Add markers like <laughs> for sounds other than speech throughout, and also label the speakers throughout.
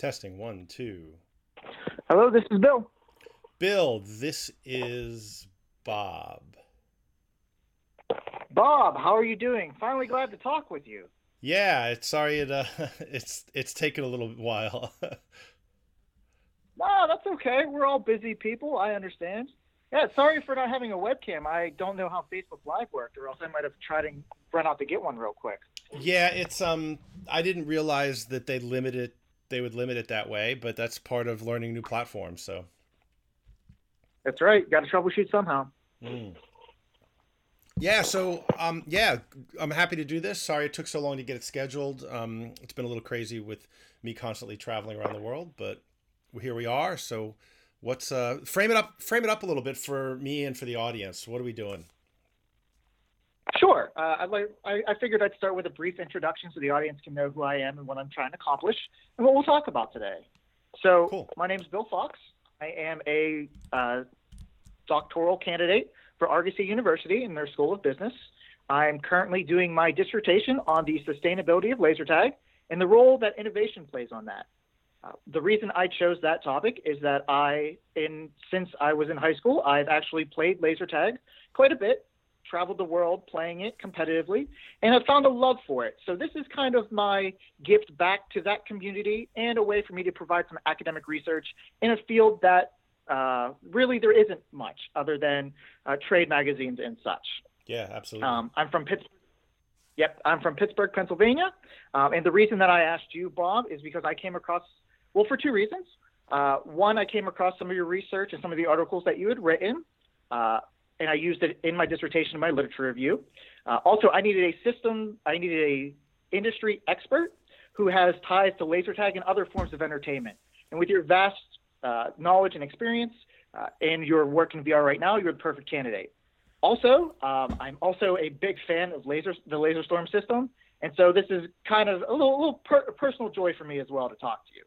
Speaker 1: Testing one, two.
Speaker 2: Hello, this is Bill.
Speaker 1: Bill, this is Bob.
Speaker 2: Bob, how are you doing? Finally glad to talk with you.
Speaker 1: Yeah, it's sorry it uh, <laughs> it's it's taken a little while.
Speaker 2: no, that's okay. We're all busy people. I understand. Yeah, sorry for not having a webcam. I don't know how Facebook Live worked, or else I might have tried and run out to get one real quick.
Speaker 1: Yeah, it's um. I didn't realize that they limited they would limit it that way, but that's part of learning new platforms. So
Speaker 2: that's right. Got to troubleshoot somehow.
Speaker 1: Mm. Yeah. So um, yeah, I'm happy to do this. Sorry it took so long to get it scheduled. Um, it's been a little crazy with me constantly traveling around the world, but here we are. So what's uh frame it up frame it up a little bit for me and for the audience. What are we doing?
Speaker 2: Sure. Uh, I, I, figured I'd start with a brief introduction so the audience can know who I am and what I'm trying to accomplish and what we'll talk about today. So, cool. my name is Bill Fox. I am a uh, doctoral candidate for Argosy University in their School of Business. I'm currently doing my dissertation on the sustainability of laser tag and the role that innovation plays on that. Uh, the reason I chose that topic is that I, in since I was in high school, I've actually played laser tag quite a bit traveled the world playing it competitively, and have found a love for it. So this is kind of my gift back to that community and a way for me to provide some academic research in a field that uh, really there isn't much other than uh, trade magazines and such.
Speaker 1: Yeah, absolutely.
Speaker 2: Um, I'm from Pittsburgh. Yep, I'm from Pittsburgh, Pennsylvania, um, and the reason that I asked you, Bob, is because I came across well for two reasons. Uh, one, I came across some of your research and some of the articles that you had written. Uh, and I used it in my dissertation in my literature review. Uh, also, I needed a system, I needed a industry expert who has ties to laser tag and other forms of entertainment. And with your vast uh, knowledge and experience uh, and your work in VR right now, you're the perfect candidate. Also, um, I'm also a big fan of laser, the LaserStorm system, and so this is kind of a little, little per- personal joy for me as well to talk to you.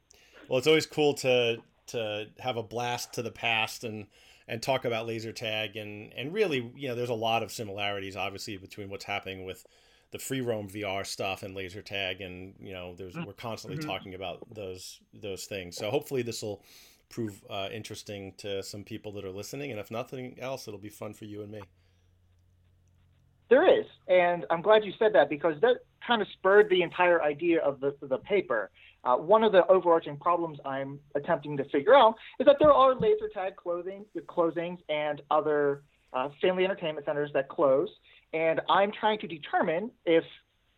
Speaker 1: Well, it's always cool to to have a blast to the past and and talk about laser tag and and really you know there's a lot of similarities obviously between what's happening with the free roam VR stuff and laser tag and you know there's we're constantly mm-hmm. talking about those those things. So hopefully this will prove uh, interesting to some people that are listening and if nothing else it'll be fun for you and me.
Speaker 2: There is and i'm glad you said that because that kind of spurred the entire idea of the, the paper uh, one of the overarching problems I'm attempting to figure out is that there are laser tag clothing, closings and other uh, family entertainment centers that close, and I'm trying to determine if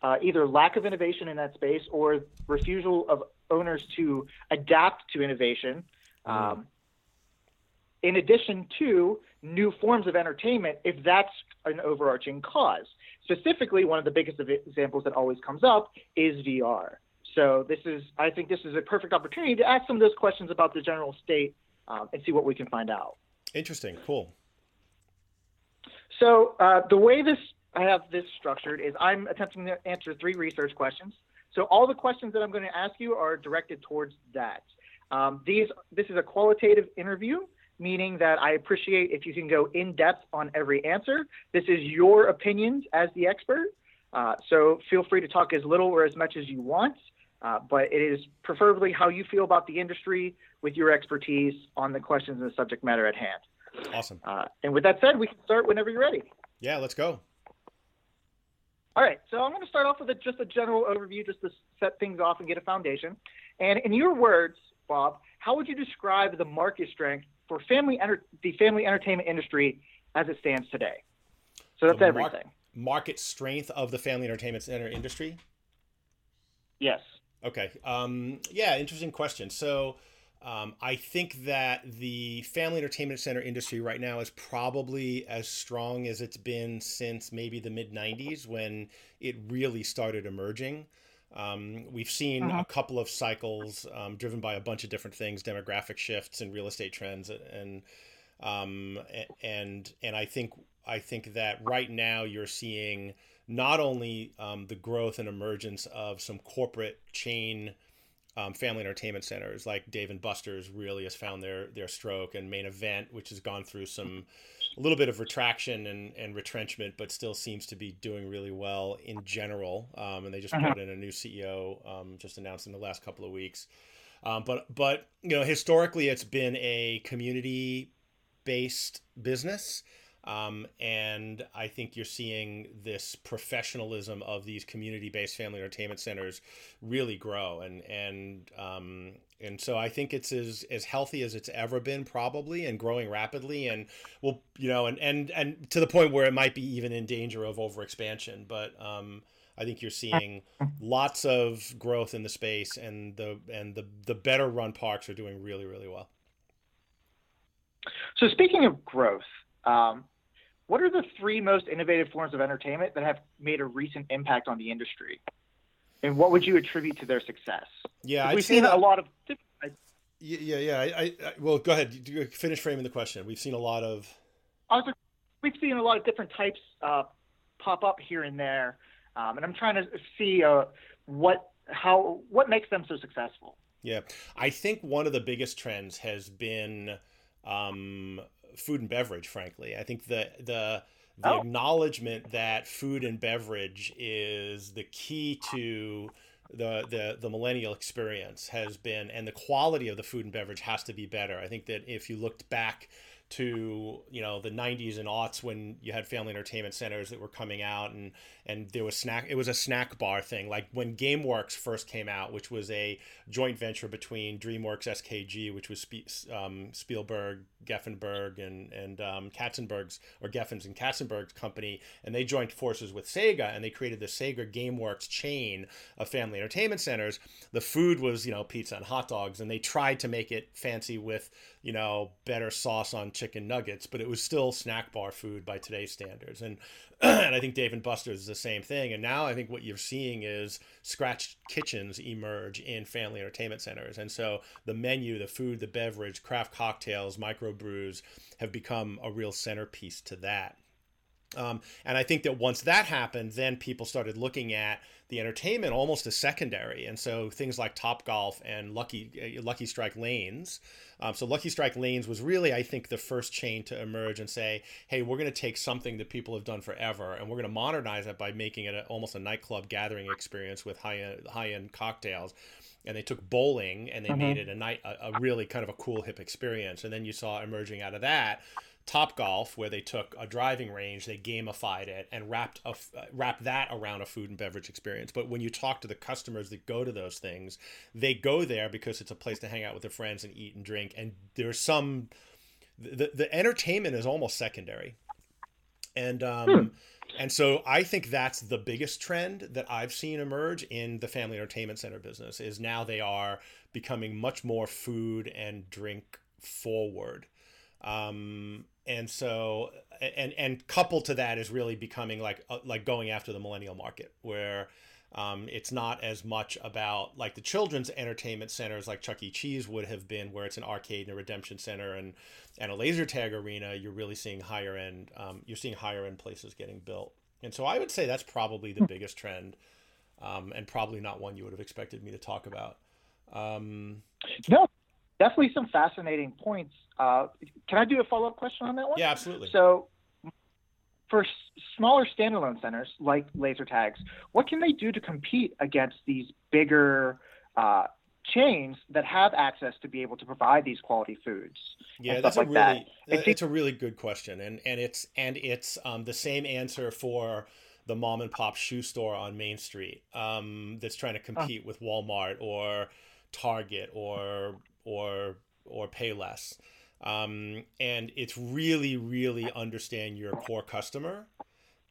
Speaker 2: uh, either lack of innovation in that space or refusal of owners to adapt to innovation, mm. um, in addition to new forms of entertainment, if that's an overarching cause. Specifically, one of the biggest examples that always comes up is VR. So this is, I think, this is a perfect opportunity to ask some of those questions about the general state um, and see what we can find out.
Speaker 1: Interesting. Cool.
Speaker 2: So uh, the way this I have this structured is I'm attempting to answer three research questions. So all the questions that I'm going to ask you are directed towards that. Um, these this is a qualitative interview, meaning that I appreciate if you can go in depth on every answer. This is your opinions as the expert. Uh, so feel free to talk as little or as much as you want. Uh, but it is preferably how you feel about the industry with your expertise on the questions and the subject matter at hand.
Speaker 1: Awesome.
Speaker 2: Uh, and with that said, we can start whenever you're ready.
Speaker 1: Yeah, let's go.
Speaker 2: All right, so I'm going to start off with a, just a general overview just to set things off and get a foundation. And in your words, Bob, how would you describe the market strength for family enter- the family entertainment industry as it stands today? So that's the mar- everything.
Speaker 1: Market strength of the family entertainment center industry?
Speaker 2: Yes.
Speaker 1: Okay. Um, yeah, interesting question. So, um, I think that the family entertainment center industry right now is probably as strong as it's been since maybe the mid 90s when it really started emerging. Um, we've seen uh-huh. a couple of cycles um, driven by a bunch of different things, demographic shifts and real estate trends, and um, and and I think I think that right now you're seeing not only um, the growth and emergence of some corporate chain um, family entertainment centers like Dave and Buster's really has found their their stroke, and Main Event, which has gone through some a little bit of retraction and, and retrenchment, but still seems to be doing really well in general. Um, and they just uh-huh. brought in a new CEO, um, just announced in the last couple of weeks. Um, but but you know historically it's been a community based business. Um, and I think you're seeing this professionalism of these community-based family entertainment centers really grow, and and um, and so I think it's as as healthy as it's ever been, probably, and growing rapidly, and well, you know, and and and to the point where it might be even in danger of overexpansion. But um, I think you're seeing lots of growth in the space, and the and the the better run parks are doing really really well.
Speaker 2: So speaking of growth, um, what are the three most innovative forms of entertainment that have made a recent impact on the industry? And what would you attribute to their success?
Speaker 1: Yeah,
Speaker 2: we've seen that, a lot of.
Speaker 1: Yeah, yeah. I, I, well, go ahead. Finish framing the question. We've seen a lot of.
Speaker 2: Was, we've seen a lot of different types uh, pop up here and there, um, and I'm trying to see uh, what how what makes them so successful.
Speaker 1: Yeah, I think one of the biggest trends has been um, food and beverage. Frankly, I think the the the oh. acknowledgement that food and beverage is the key to the, the the millennial experience has been and the quality of the food and beverage has to be better. I think that if you looked back to you know the 90s and aughts when you had family entertainment centers that were coming out and and there was snack it was a snack bar thing like when gameworks first came out which was a joint venture between dreamworks skg which was um, spielberg Geffenberg and and um, Katzenberg's or Geffen's and Katzenberg's company, and they joined forces with Sega and they created the Sega GameWorks chain of family entertainment centers. The food was you know pizza and hot dogs, and they tried to make it fancy with you know better sauce on chicken nuggets, but it was still snack bar food by today's standards. And <clears throat> and I think Dave and Buster's is the same thing. And now I think what you're seeing is scratch kitchens emerge in family entertainment centers. And so the menu, the food, the beverage, craft cocktails, microbrews have become a real centerpiece to that. Um, and I think that once that happened, then people started looking at the entertainment almost as secondary. And so things like Top Golf and Lucky uh, Lucky Strike Lanes. Um, so Lucky Strike Lanes was really, I think, the first chain to emerge and say, "Hey, we're going to take something that people have done forever, and we're going to modernize it by making it a, almost a nightclub gathering experience with high end, high end cocktails." and they took bowling and they mm-hmm. made it a night a, a, really kind of a cool hip experience and then you saw emerging out of that Top Golf, where they took a driving range, they gamified it, and wrapped a, wrapped that around a food and beverage experience. But when you talk to the customers that go to those things, they go there because it's a place to hang out with their friends and eat and drink. And there's some the the entertainment is almost secondary, and um, hmm. and so I think that's the biggest trend that I've seen emerge in the family entertainment center business is now they are becoming much more food and drink forward. Um, and so and and coupled to that is really becoming like uh, like going after the millennial market where um, it's not as much about like the children's entertainment centers like Chuck E. Cheese would have been, where it's an arcade and a redemption center and and a laser tag arena. You're really seeing higher end. Um, you're seeing higher end places getting built, and so I would say that's probably the biggest trend, um, and probably not one you would have expected me to talk about. Um,
Speaker 2: no, definitely some fascinating points. Uh, can I do a follow up question on that one?
Speaker 1: Yeah, absolutely.
Speaker 2: So, for s- smaller standalone centers like laser tags, what can they do to compete against these bigger uh, chains that have access to be able to provide these quality foods?
Speaker 1: Yeah, that's like a really that. it's a really good question, and and it's and it's um, the same answer for the mom and pop shoe store on Main Street um, that's trying to compete uh. with Walmart or Target or or or Payless. Um, and it's really, really understand your core customer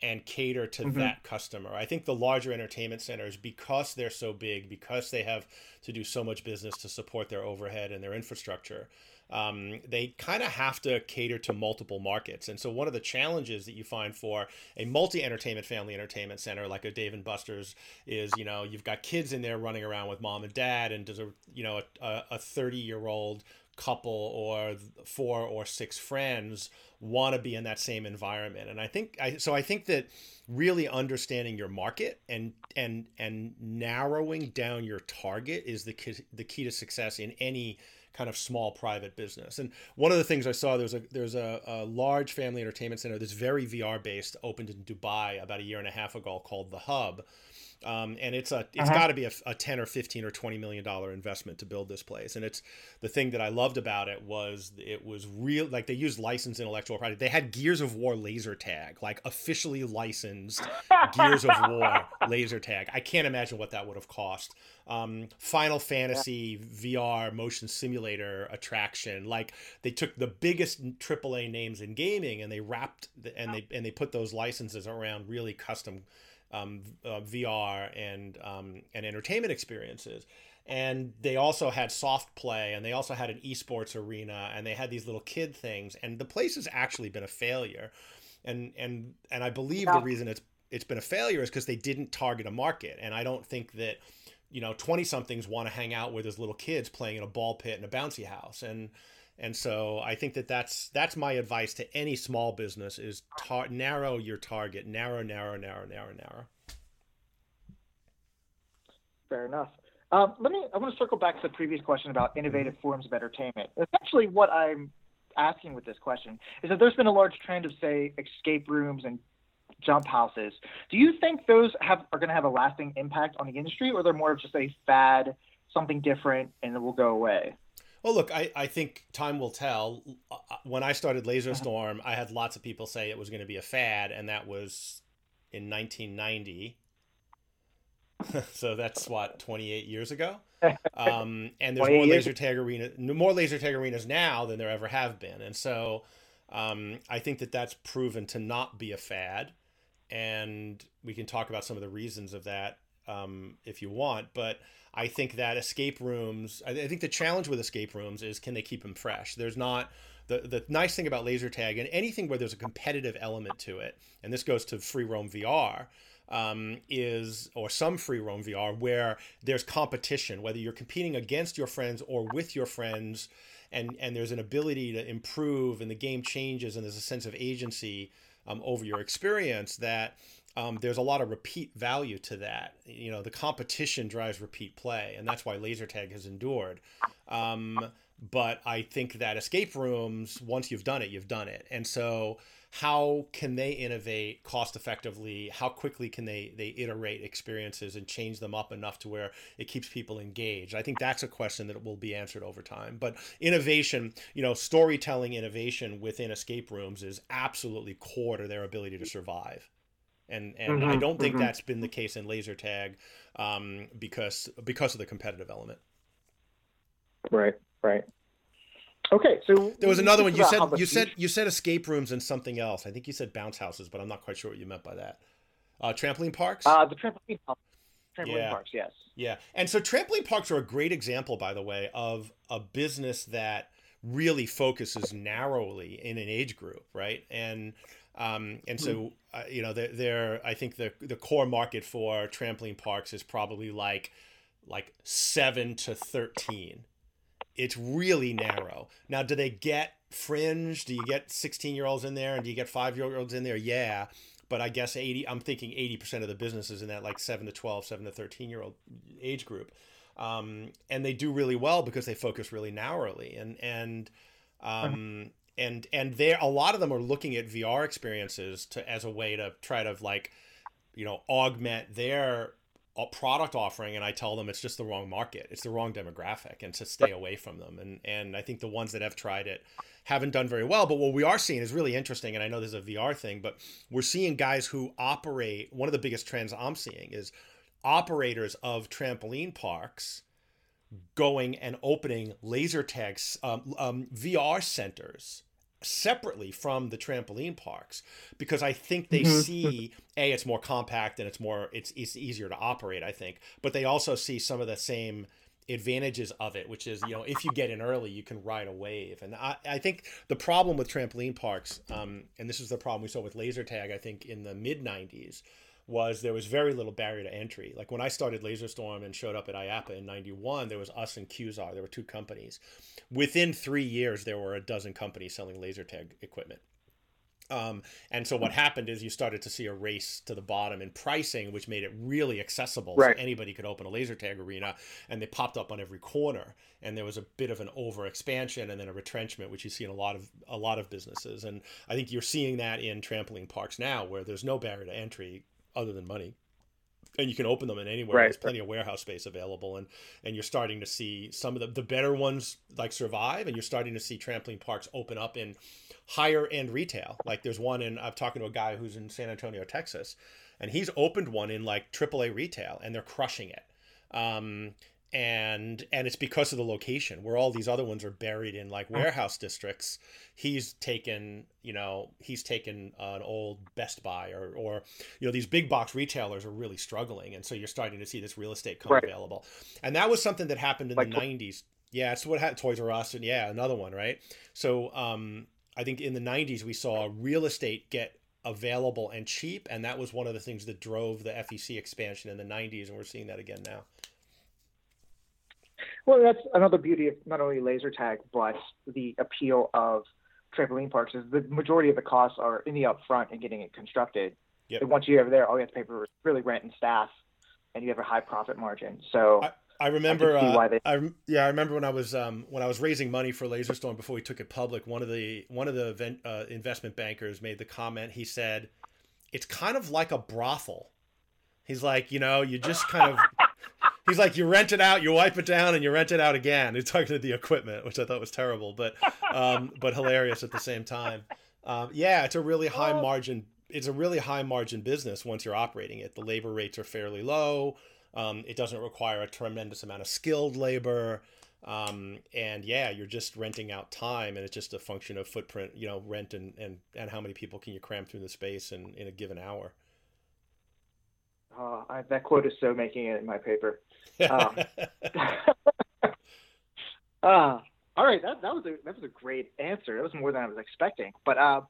Speaker 1: and cater to mm-hmm. that customer. I think the larger entertainment centers, because they're so big, because they have to do so much business to support their overhead and their infrastructure, um, they kind of have to cater to multiple markets. And so, one of the challenges that you find for a multi entertainment family entertainment center like a Dave and Buster's is, you know, you've got kids in there running around with mom and dad, and does a, you know, a 30 year old couple or four or six friends want to be in that same environment and i think i so i think that really understanding your market and and and narrowing down your target is the key, the key to success in any kind of small private business. And one of the things I saw there's a there's a, a large family entertainment center that's very VR based, opened in Dubai about a year and a half ago, called the Hub. Um, and it's a it's uh-huh. got to be a, a, 10 or 15 or 20 million dollar investment to build this place and it's the thing that i loved about it was it was real like they used licensed intellectual property they had gears of war laser tag like officially licensed gears of war <laughs> laser tag i can't imagine what that would have cost um, final fantasy yeah. vr motion simulator attraction like they took the biggest aaa names in gaming and they wrapped the, and they and they put those licenses around really custom um, uh, VR and um, and entertainment experiences. And they also had soft play, and they also had an esports arena, and they had these little kid things. And the place has actually been a failure, and and and I believe yeah. the reason it's it's been a failure is because they didn't target a market. And I don't think that you know 20 somethings want to hang out with those little kids playing in a ball pit and a bouncy house and and so I think that that's that's my advice to any small business is tar- narrow your target, narrow, narrow, narrow, narrow, narrow.
Speaker 2: Fair enough. Um, let me. I want to circle back to the previous question about innovative forms of entertainment. Essentially, what I'm asking with this question is that there's been a large trend of, say, escape rooms and jump houses. Do you think those have are going to have a lasting impact on the industry, or they're more of just a fad, something different, and it will go away?
Speaker 1: Well, look, I, I think time will tell. Uh, uh, when I started Laser uh-huh. Storm, I had lots of people say it was going to be a fad, and that was in 1990. <laughs> so that's what 28 years ago. <laughs> Um, and there's more laser tag arena, more laser tag arenas now than there ever have been, and so um, I think that that's proven to not be a fad. And we can talk about some of the reasons of that um, if you want, but I think that escape rooms. I, think the challenge with escape rooms is can they keep them fresh? There's not the the nice thing about laser tag and anything where there's a competitive element to it, and this goes to free roam VR. Um, is or some free roam VR where there's competition, whether you're competing against your friends or with your friends, and and there's an ability to improve, and the game changes, and there's a sense of agency um, over your experience that um, there's a lot of repeat value to that. You know, the competition drives repeat play, and that's why laser tag has endured. Um, but I think that escape rooms, once you've done it, you've done it. And so, how can they innovate cost effectively? How quickly can they they iterate experiences and change them up enough to where it keeps people engaged? I think that's a question that will be answered over time. But innovation, you know, storytelling innovation within escape rooms is absolutely core to their ability to survive and and mm-hmm, I don't think mm-hmm. that's been the case in laser tag um, because because of the competitive element.
Speaker 2: Right, right. Okay, so
Speaker 1: there was another one. You said you said you said escape rooms and something else. I think you said bounce houses, but I'm not quite sure what you meant by that. Uh, trampoline parks.
Speaker 2: Uh, the trampoline parks. Trampoline yeah. parks, yes.
Speaker 1: Yeah, and so trampoline parks are a great example, by the way, of a business that really focuses narrowly in an age group, right? And um, and so, hmm. uh, you know, they're, they're, I think the the core market for trampoline parks is probably like like seven to thirteen. It's really narrow. Now, do they get fringe? Do you get sixteen year olds in there, and do you get five year olds in there? Yeah, but I guess eighty. I'm thinking eighty percent of the businesses in that like seven to 12, 7 to thirteen year old age group, um, and they do really well because they focus really narrowly and and. Um, and and there a lot of them are looking at VR experiences to as a way to try to like you know augment their uh, product offering and I tell them it's just the wrong market. It's the wrong demographic and to stay away from them. And and I think the ones that have tried it haven't done very well but what we are seeing is really interesting and I know there's a VR thing but we're seeing guys who operate one of the biggest trends I'm seeing is operators of trampoline parks going and opening laser tags um, um, VR centers separately from the trampoline parks because I think they mm-hmm. see a it's more compact and it's more it's it's easier to operate I think but they also see some of the same advantages of it which is you know if you get in early you can ride a wave and I, I think the problem with trampoline parks um, and this is the problem we saw with laser tag I think in the mid 90s was there was very little barrier to entry. Like when I started LaserStorm and showed up at IAAPA in 91, there was us and Qzar. There were two companies. Within three years, there were a dozen companies selling laser tag equipment. Um, and so what happened is you started to see a race to the bottom in pricing, which made it really accessible. Right. So anybody could open a laser tag arena and they popped up on every corner. And there was a bit of an over expansion and then a retrenchment, which you see in a lot of a lot of businesses. And I think you're seeing that in trampoline parks now where there's no barrier to entry other than money. and you can open them in anywhere. Right. There's plenty of warehouse space available, and and you're starting to see some of the the better ones like survive, and you're starting to see trampoline parks open up in higher end retail. Like there's one in I'm talking to a guy who's in San Antonio, Texas, and he's opened one in like AAA retail, and they're crushing it. Um, and and it's because of the location where all these other ones are buried in like warehouse districts. He's taken you know he's taken an old best buy or or you know these big box retailers are really struggling. And so you're starting to see this real estate come right. available. And that was something that happened in like, the 90s yeah it's what happened toys r us and yeah another one right? So um i think in the 90s we saw real estate get available and cheap. And that was one of the things that drove the fec expansion in the 90s and we're seeing that again now
Speaker 2: well, that's another beauty of not only laser tag, but the appeal of trampoline parks is the majority of the costs are in the upfront and getting it constructed. Yep. And once you're over there, all you have to pay for is really rent and staff, and you have a high profit margin. So
Speaker 1: I, I remember, I, uh, they... I, yeah, I remember when I was um, when I was raising money for Laserstorm before we took it public. One of the one of the event, uh, investment bankers made the comment. He said, "It's kind of like a brothel." He's like, you know, you just kind of he's like, you rent it out, you wipe it down, and you rent it out again. He's talking to the equipment, which I thought was terrible, but um, but hilarious at the same time. Um, yeah, it's a really high margin. It's a really high margin business once you're operating it. The labor rates are fairly low. Um, it doesn't require a tremendous amount of skilled labor. Um, and yeah, you're just renting out time, and it's just a function of footprint, you know, rent and and and how many people can you cram through the space in in a given hour.
Speaker 2: Uh, I, that quote is so making it in my paper. <laughs> Um, <laughs> uh, all right, that, that was a that was a great answer. That was more than I was expecting. But uh,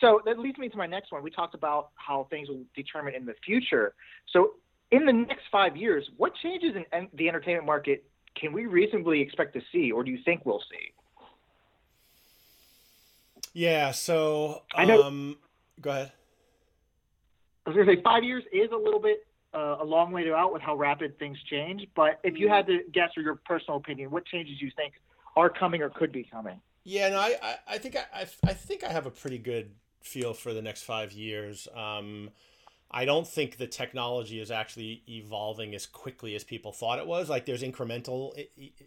Speaker 2: so that leads me to my next one. We talked about how things will determine in the future. So in the next five years, what changes in the entertainment market can we reasonably expect to see, or do you think we'll see?
Speaker 1: Yeah. So um, I know. Um, go ahead.
Speaker 2: I was going to say five years is a little bit uh, a long way to out with how rapid things change. But if you had to guess or your personal opinion, what changes you think are coming or could be coming?
Speaker 1: Yeah, no, I, I, I think I, I, think I have a pretty good feel for the next five years. Um, I don't think the technology is actually evolving as quickly as people thought it was. Like there's incremental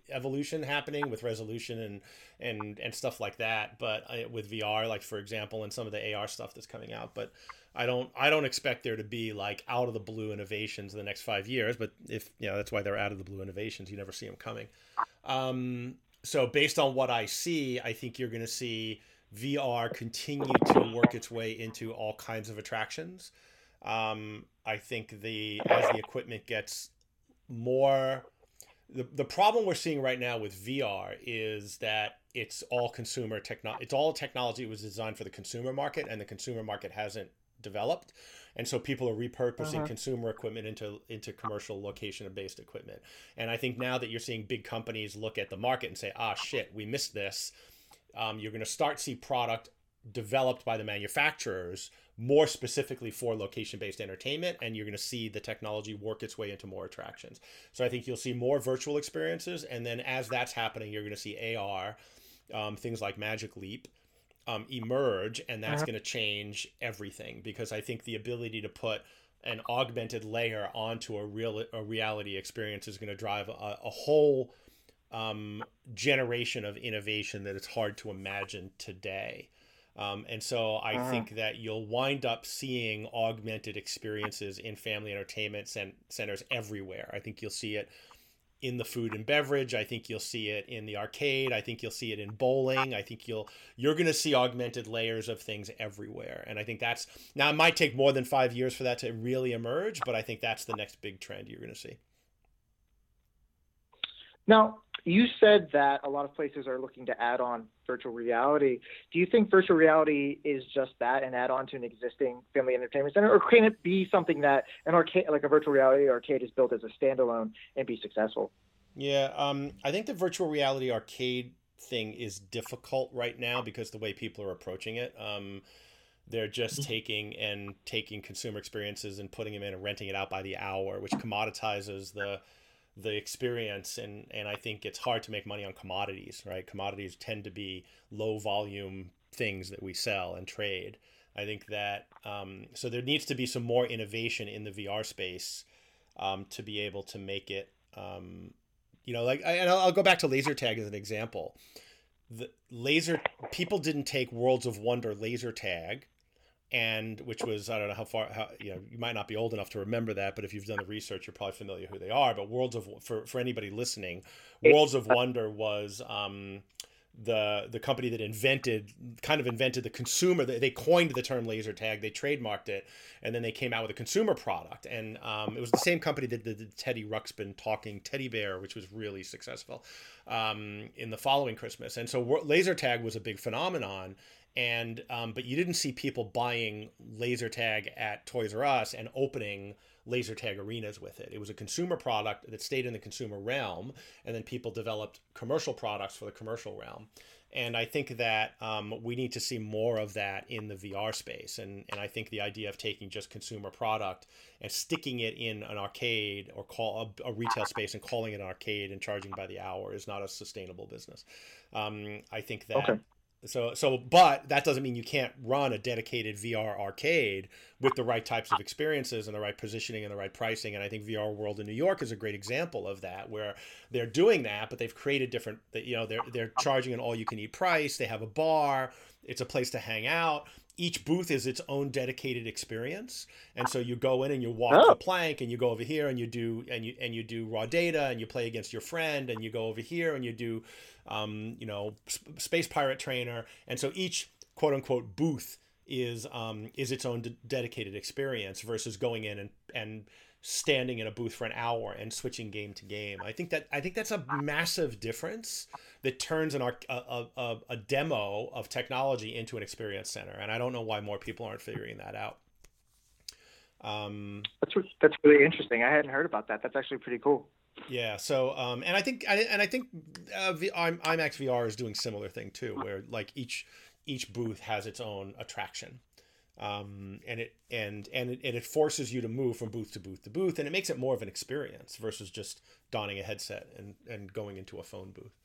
Speaker 1: evolution happening with resolution and and and stuff like that. But uh, with VR, like for example, and some of the AR stuff that's coming out, but I don't I don't expect there to be like out of the blue innovations in the next five years. But if you know that's why they're out of the blue innovations, you never see them coming. Um, so based on what I see, I think you're going to see VR continue to work its way into all kinds of attractions. Um, I think the as the equipment gets more the, the problem we're seeing right now with VR is that it's all consumer technology. It's all technology was designed for the consumer market, and the consumer market hasn't developed and so people are repurposing uh-huh. consumer equipment into into commercial location based equipment and i think now that you're seeing big companies look at the market and say ah shit we missed this um, you're going to start see product developed by the manufacturers more specifically for location based entertainment and you're going to see the technology work its way into more attractions so i think you'll see more virtual experiences and then as that's happening you're going to see ar um, things like magic leap um, emerge, and that's uh-huh. going to change everything because I think the ability to put an augmented layer onto a real a reality experience is going to drive a, a whole um, generation of innovation that it's hard to imagine today. Um, and so I uh-huh. think that you'll wind up seeing augmented experiences in family entertainment centers everywhere. I think you'll see it in the food and beverage. I think you'll see it in the arcade. I think you'll see it in bowling. I think you'll you're going to see augmented layers of things everywhere. And I think that's now it might take more than 5 years for that to really emerge, but I think that's the next big trend you're going to see.
Speaker 2: Now, you said that a lot of places are looking to add on virtual reality. Do you think virtual reality is just that, an add-on to an existing family entertainment center, or can it be something that an arcade, like a virtual reality arcade, is built as a standalone and be successful?
Speaker 1: Yeah, um, I think the virtual reality arcade thing is difficult right now because the way people are approaching it. Um, they're just mm-hmm. taking and taking consumer experiences and putting them in and renting it out by the hour, which commoditizes the the experience and and I think it's hard to make money on commodities, right? Commodities tend to be low volume things that we sell and trade. I think that um, so there needs to be some more innovation in the VR space um, to be able to make it. Um, you know, like, and I'll, I'll go back to laser tag as an example. The laser people didn't take Worlds of Wonder laser tag and which was I don't know how far how you know you might not be old enough to remember that, but if you've done the research, you're probably familiar who they are. But Worlds of for for anybody listening, Worlds of Wonder was um, the the company that invented kind of invented the consumer they coined the term laser tag they trademarked it and then they came out with a consumer product and um, it was the same company that did the teddy ruxpin talking teddy bear which was really successful um, in the following christmas and so laser tag was a big phenomenon and um, but you didn't see people buying laser tag at toys r us and opening laser tag arenas with it. It was a consumer product that stayed in the consumer realm, and then people developed commercial products for the commercial realm. And I think that um, we need to see more of that in the VR space. And, and I think the idea of taking just consumer product and sticking it in an arcade or call a, a retail space and calling it an arcade and charging by the hour is not a sustainable business. Um, I think that okay. So so but that doesn't mean you can't run a dedicated VR arcade with the right types of experiences and the right positioning and the right pricing. And I think VR World in New York is a great example of that where they're doing that but they've created different you know they're they're charging an all you can eat price, they have a bar, it's a place to hang out each booth is its own dedicated experience and so you go in and you walk oh. the plank and you go over here and you do and you and you do raw data and you play against your friend and you go over here and you do um, you know space pirate trainer and so each quote unquote booth is um, is its own de- dedicated experience versus going in and and standing in a booth for an hour and switching game to game. I think that I think that's a massive difference that turns an a, a, a demo of technology into an experience center, and I don't know why more people aren't figuring that out.
Speaker 2: Um, that's that's really interesting. I hadn't heard about that. That's actually pretty cool.
Speaker 1: Yeah. So, um, and I think, and I think, uh, IMAX VR is doing similar thing too, where like each each booth has its own attraction um, and it and and it, and it forces you to move from booth to booth to booth, and it makes it more of an experience versus just donning a headset and and going into a phone booth.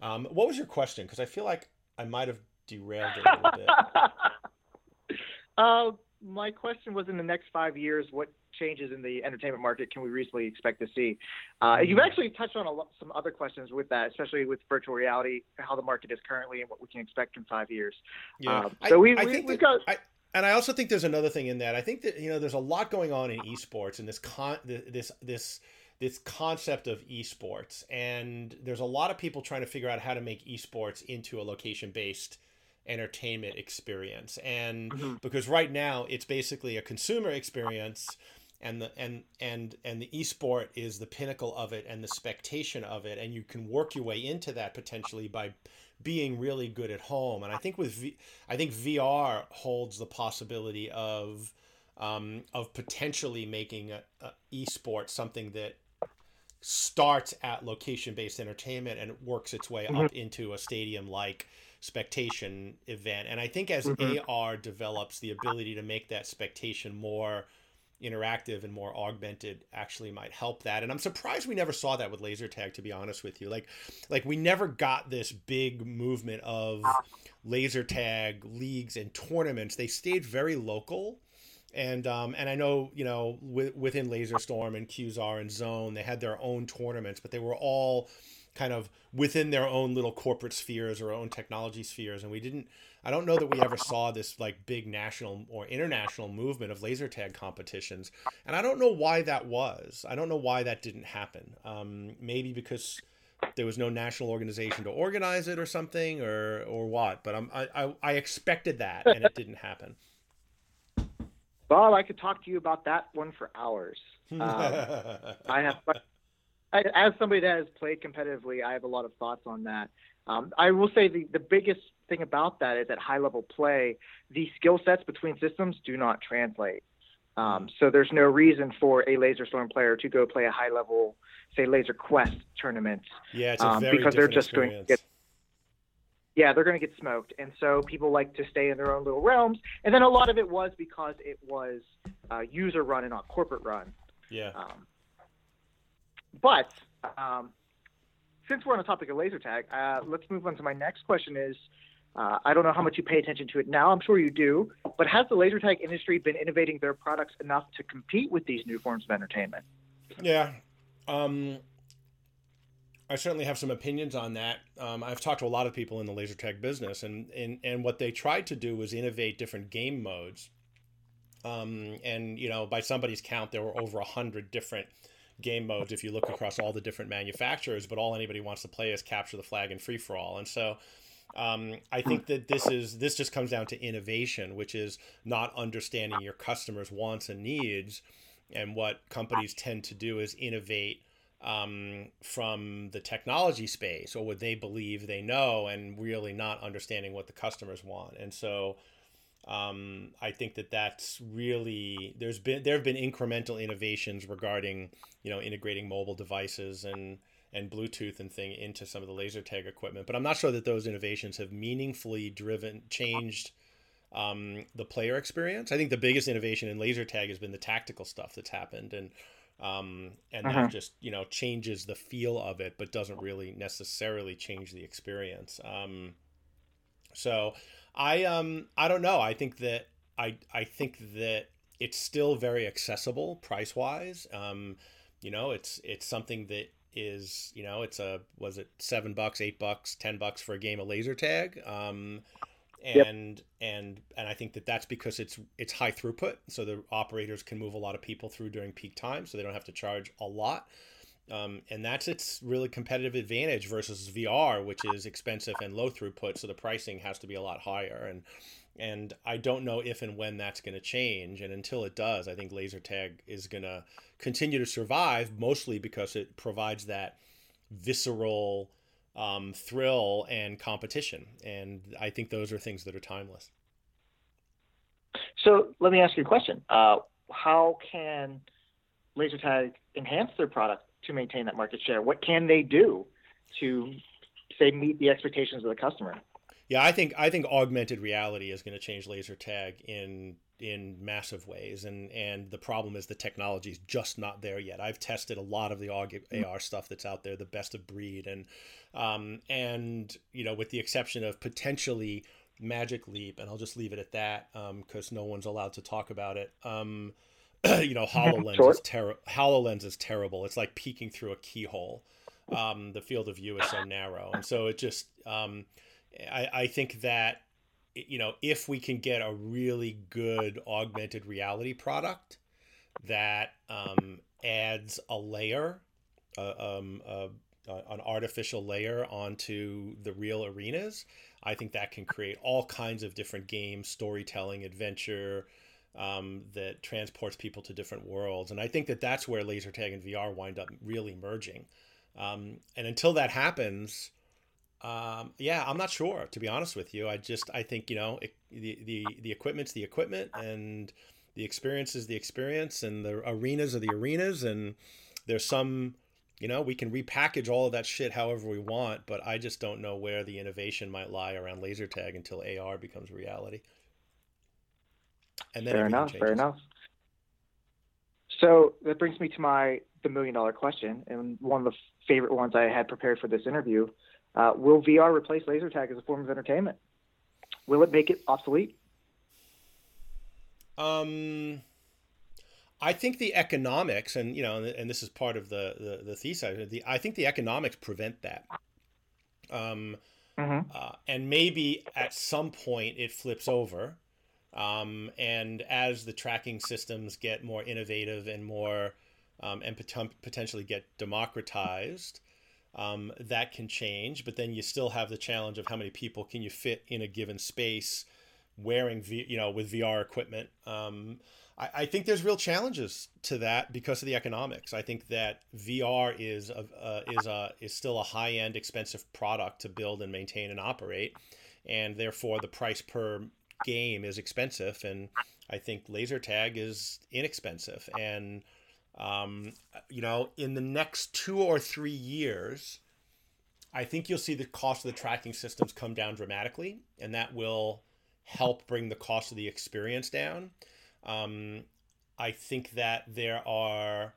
Speaker 1: Um, what was your question? Because I feel like I might have derailed it a little bit. <laughs>
Speaker 2: uh, my question was: in the next five years, what changes in the entertainment market can we reasonably expect to see? Uh, you've actually touched on lot, some other questions with that, especially with virtual reality, how the market is currently, and what we can expect in five years.
Speaker 1: Yeah, um, so I, we, I we, think we've got. I, and I also think there's another thing in that. I think that you know there's a lot going on in esports and this con this this this concept of esports and there's a lot of people trying to figure out how to make esports into a location based entertainment experience and mm-hmm. because right now it's basically a consumer experience and the and and and the esport is the pinnacle of it and the spectation of it and you can work your way into that potentially by being really good at home. And I think with v, I think VR holds the possibility of um, of potentially making a, a esport something that starts at location based entertainment and works its way mm-hmm. up into a stadium like spectation event. And I think as mm-hmm. AR develops the ability to make that spectation more interactive and more augmented actually might help that. And i'm surprised we never saw that with laser tag to be honest with you. Like like we never got this big movement of laser tag leagues and tournaments. They stayed very local. And um, and I know you know with, within Laser Storm and Qzar and Zone they had their own tournaments, but they were all kind of within their own little corporate spheres or own technology spheres, and we didn't I don't know that we ever saw this like big national or international movement of laser tag competitions, and I don't know why that was. I don't know why that didn't happen. Um, maybe because there was no national organization to organize it or something, or or what. But I'm, I I, I expected that, and it didn't happen. <laughs>
Speaker 2: Bob, I could talk to you about that one for hours. Um, <laughs> I have, as somebody that has played competitively, I have a lot of thoughts on that. Um, I will say the, the biggest thing about that is at high level play, the skill sets between systems do not translate. Um, so there's no reason for a Laser Storm player to go play a high level, say Laser Quest tournament.
Speaker 1: Yeah, um, because they're just experience. going to get.
Speaker 2: Yeah, they're going to get smoked, and so people like to stay in their own little realms. And then a lot of it was because it was uh, user run and not corporate run.
Speaker 1: Yeah. Um,
Speaker 2: but um, since we're on the topic of laser tag, uh, let's move on to my next question. Is uh, I don't know how much you pay attention to it now. I'm sure you do. But has the laser tag industry been innovating their products enough to compete with these new forms of entertainment?
Speaker 1: Yeah. Um, I certainly have some opinions on that. Um, I've talked to a lot of people in the laser tag business, and, and, and what they tried to do was innovate different game modes. Um, and, you know, by somebody's count, there were over a hundred different game modes if you look across all the different manufacturers, but all anybody wants to play is capture the flag and free for all. And so um, I think that this is this just comes down to innovation, which is not understanding your customers' wants and needs. And what companies tend to do is innovate um, from the technology space or what they believe they know, and really not understanding what the customers want. And so um, I think that that's really there's been there have been incremental innovations regarding you know integrating mobile devices and and Bluetooth and thing into some of the laser tag equipment, but I'm not sure that those innovations have meaningfully driven changed um, the player experience. I think the biggest innovation in laser tag has been the tactical stuff that's happened, and um, and uh-huh. that just you know changes the feel of it, but doesn't really necessarily change the experience. Um, so I um I don't know. I think that I I think that it's still very accessible price wise. Um, you know, it's it's something that is you know it's a was it seven bucks, eight bucks, ten bucks for a game of laser tag. Um, and yep. and and I think that that's because it's it's high throughput, so the operators can move a lot of people through during peak time, so they don't have to charge a lot. Um, and that's its really competitive advantage versus VR, which is expensive and low throughput, so the pricing has to be a lot higher. And and I don't know if and when that's going to change. And until it does, I think laser tag is going to continue to survive, mostly because it provides that visceral um, thrill and competition. And I think those are things that are timeless.
Speaker 2: So let me ask you a question. Uh, how can laser tag enhance their product to maintain that market share? What can they do to say meet the expectations of the customer?
Speaker 1: Yeah, I think I think augmented reality is going to change laser tag in in massive ways, and and the problem is the technology is just not there yet. I've tested a lot of the AR AR stuff that's out there, the best of breed, and um, and you know, with the exception of potentially Magic Leap, and I'll just leave it at that because um, no one's allowed to talk about it. Um, <clears throat> you know, Hololens sure. is terrible. Hololens is terrible. It's like peeking through a keyhole. Um, the field of view is so narrow, and so it just. Um, I, I think that you know if we can get a really good augmented reality product that um, adds a layer, uh, um, uh, uh, an artificial layer onto the real arenas, I think that can create all kinds of different games, storytelling, adventure, um, that transports people to different worlds. And I think that that's where laser tag and VR wind up really merging. Um, and until that happens, um, yeah, I'm not sure to be honest with you. I just I think you know it, the the the equipment's the equipment and the experience is the experience and the arenas are the arenas and there's some you know we can repackage all of that shit however we want but i just don't know where the innovation might lie around laser tag until ar becomes reality
Speaker 2: and then fair enough. Changes. Fair enough. So that brings me to my the million dollar question, and one of the favorite ones I had prepared for this interview. Uh, will VR replace laser tag as a form of entertainment? Will it make it obsolete?
Speaker 1: Um, I think the economics, and you know, and this is part of the the, the thesis. The, I think the economics prevent that. Um, mm-hmm. uh, and maybe at some point it flips over um, and as the tracking systems get more innovative and more um, and pot- potentially get democratized, um, that can change. But then you still have the challenge of how many people can you fit in a given space wearing, v- you know, with VR equipment. Um, I, I, think there's real challenges to that because of the economics. I think that VR is a, uh, is a is still a high end, expensive product to build and maintain and operate, and therefore the price per game is expensive, and I think laser tag is inexpensive. And um, you know, in the next two or three years, I think you'll see the cost of the tracking systems come down dramatically, and that will help bring the cost of the experience down. Um, I think that there are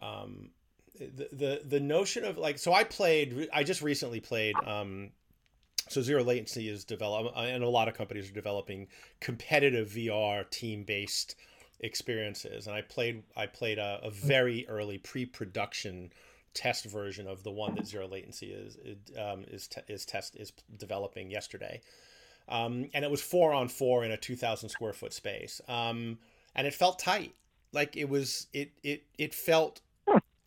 Speaker 1: um, the, the the notion of like so I played I just recently played um, so zero latency is developed, uh, and a lot of companies are developing competitive VR team based experiences, and I played I played a, a very early pre-production test version of the one that zero latency is um, is is test is developing yesterday, um, and it was four on four in a two thousand square foot space, um, and it felt tight, like it was it it it felt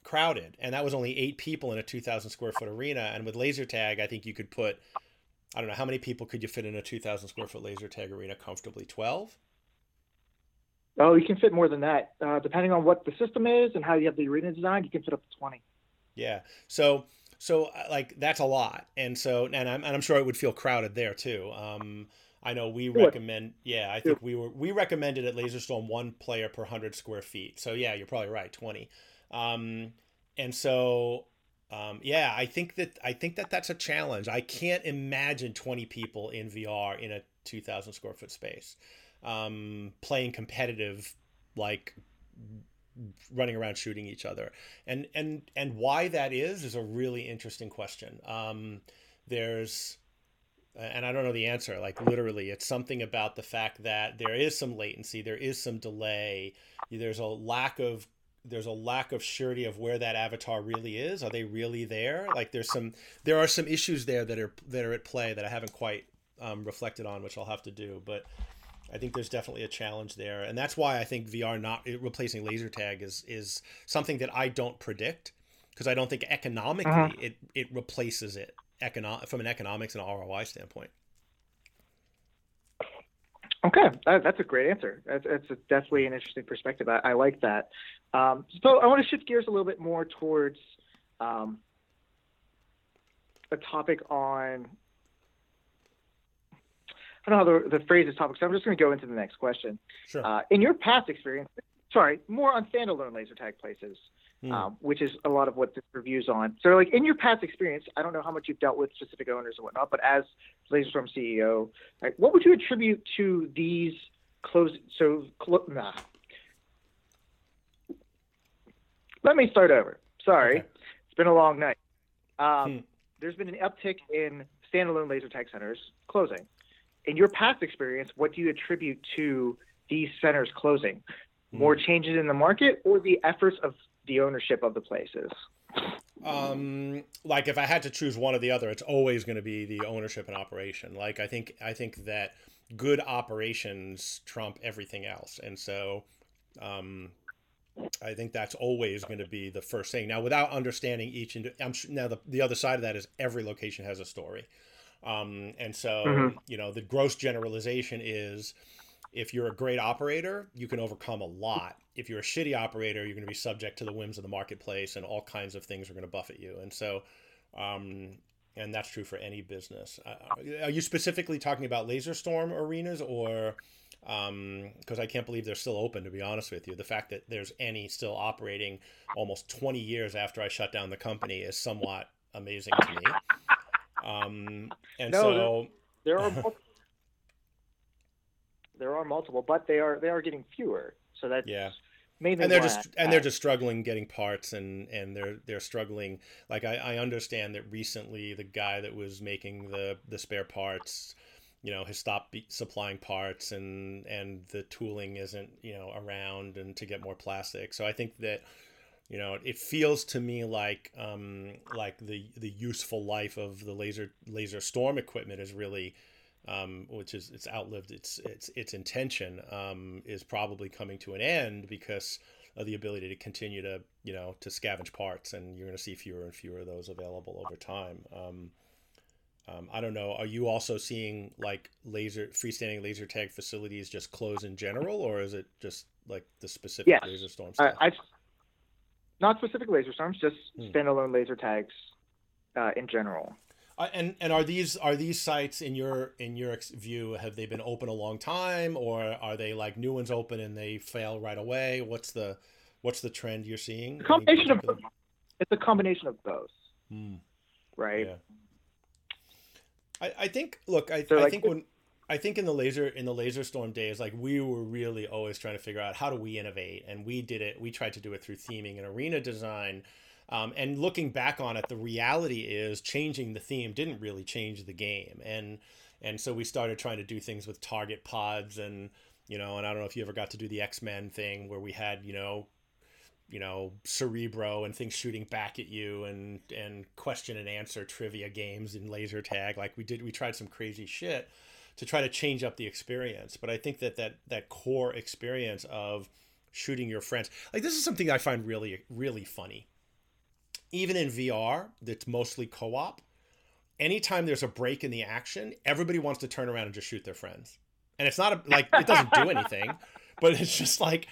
Speaker 1: crowded, and that was only eight people in a two thousand square foot arena, and with laser tag, I think you could put. I don't know how many people could you fit in a 2,000 square foot laser tag arena comfortably? 12?
Speaker 2: Oh, you can fit more than that. Uh, depending on what the system is and how you have the arena designed, you can fit up to 20.
Speaker 1: Yeah. So so uh, like that's a lot, and so and I'm and I'm sure it would feel crowded there too. Um, I know we recommend. Yeah, I think we were we recommended at Laserstorm one player per hundred square feet. So yeah, you're probably right, 20. Um, and so um, yeah, I think that I think that that's a challenge. I can't imagine 20 people in VR in a 2,000 square foot space um, playing competitive like running around shooting each other. And and and why that is is a really interesting question. Um, there's and i don't know the answer like literally it's something about the fact that there is some latency there is some delay there's a lack of there's a lack of surety of where that avatar really is. Are they really there? Like there's some there are some issues there that are that are at play that i haven't quite um, reflected on which i'll have to do. But I think there's definitely a challenge there, and that's why I think VR not replacing laser tag is is something that I don't predict because I don't think economically uh-huh. it it replaces it economic from an economics and ROI standpoint.
Speaker 2: Okay, that, that's a great answer. That's, that's a, definitely an interesting perspective. I, I like that. Um, so I want to shift gears a little bit more towards um, a topic on I don't know how the, the phrase is topic, so I'm just going to go into the next question.
Speaker 1: Sure.
Speaker 2: Uh, in your past experience, sorry, more on standalone laser tag places, mm. um, which is a lot of what this review's on. So, like in your past experience, I don't know how much you've dealt with specific owners and whatnot, but as Laserstorm CEO, like, what would you attribute to these close? So, clo- nah. Let me start over. Sorry, okay. it's been a long night. Um, hmm. There's been an uptick in standalone laser tag centers closing in your past experience, what do you attribute to these centers closing? More mm. changes in the market or the efforts of the ownership of the places?
Speaker 1: Um, like if I had to choose one or the other, it's always going to be the ownership and operation. Like I think I think that good operations trump everything else, and so um, I think that's always going to be the first thing. Now, without understanding each, ind- I'm sure, now the the other side of that is every location has a story. Um, and so, mm-hmm. you know, the gross generalization is if you're a great operator, you can overcome a lot. If you're a shitty operator, you're going to be subject to the whims of the marketplace and all kinds of things are going to buffet you. And so, um, and that's true for any business. Uh, are you specifically talking about Laserstorm arenas or because um, I can't believe they're still open. To be honest with you, the fact that there's any still operating almost 20 years after I shut down the company is somewhat amazing to me. Um, and no, so
Speaker 2: there, there are <laughs> multiple, there are multiple, but they are they are getting fewer. So that's
Speaker 1: yeah. Mainly and they're just and they're just struggling getting parts and and they're they're struggling like I, I understand that recently the guy that was making the the spare parts you know has stopped supplying parts and and the tooling isn't you know around and to get more plastic so i think that you know it feels to me like um, like the the useful life of the laser laser storm equipment is really um, which is it's outlived its its its intention um, is probably coming to an end because of the ability to continue to you know to scavenge parts and you're going to see fewer and fewer of those available over time um, um, I don't know. Are you also seeing like laser freestanding laser tag facilities just close in general, or is it just like the specific laser storm
Speaker 2: stuff? I've not specific laser storms, just hmm. standalone laser tags uh, in general.
Speaker 1: Uh, and and are these are these sites in your in your view have they been open a long time or are they like new ones open and they fail right away? What's the what's the trend you're seeing?
Speaker 2: A combination of it's a combination of both, hmm. right? Yeah.
Speaker 1: I, I think. Look, I, so I like, think when I think in the laser in the laser storm days, like we were really always trying to figure out how do we innovate, and we did it. We tried to do it through theming and arena design. Um, and looking back on it, the reality is changing the theme didn't really change the game, and and so we started trying to do things with target pods and you know, and I don't know if you ever got to do the X Men thing where we had, you know, you know, Cerebro and things shooting back at you and and question and answer trivia games and laser tag. Like we did, we tried some crazy shit to try to change up the experience. But I think that that that core experience of shooting your friends, like this is something I find really really funny. Even in VR, that's mostly co-op. Anytime there's a break in the action, everybody wants to turn around and just shoot their friends and it's not a, like it doesn't do anything, <laughs> but it's just like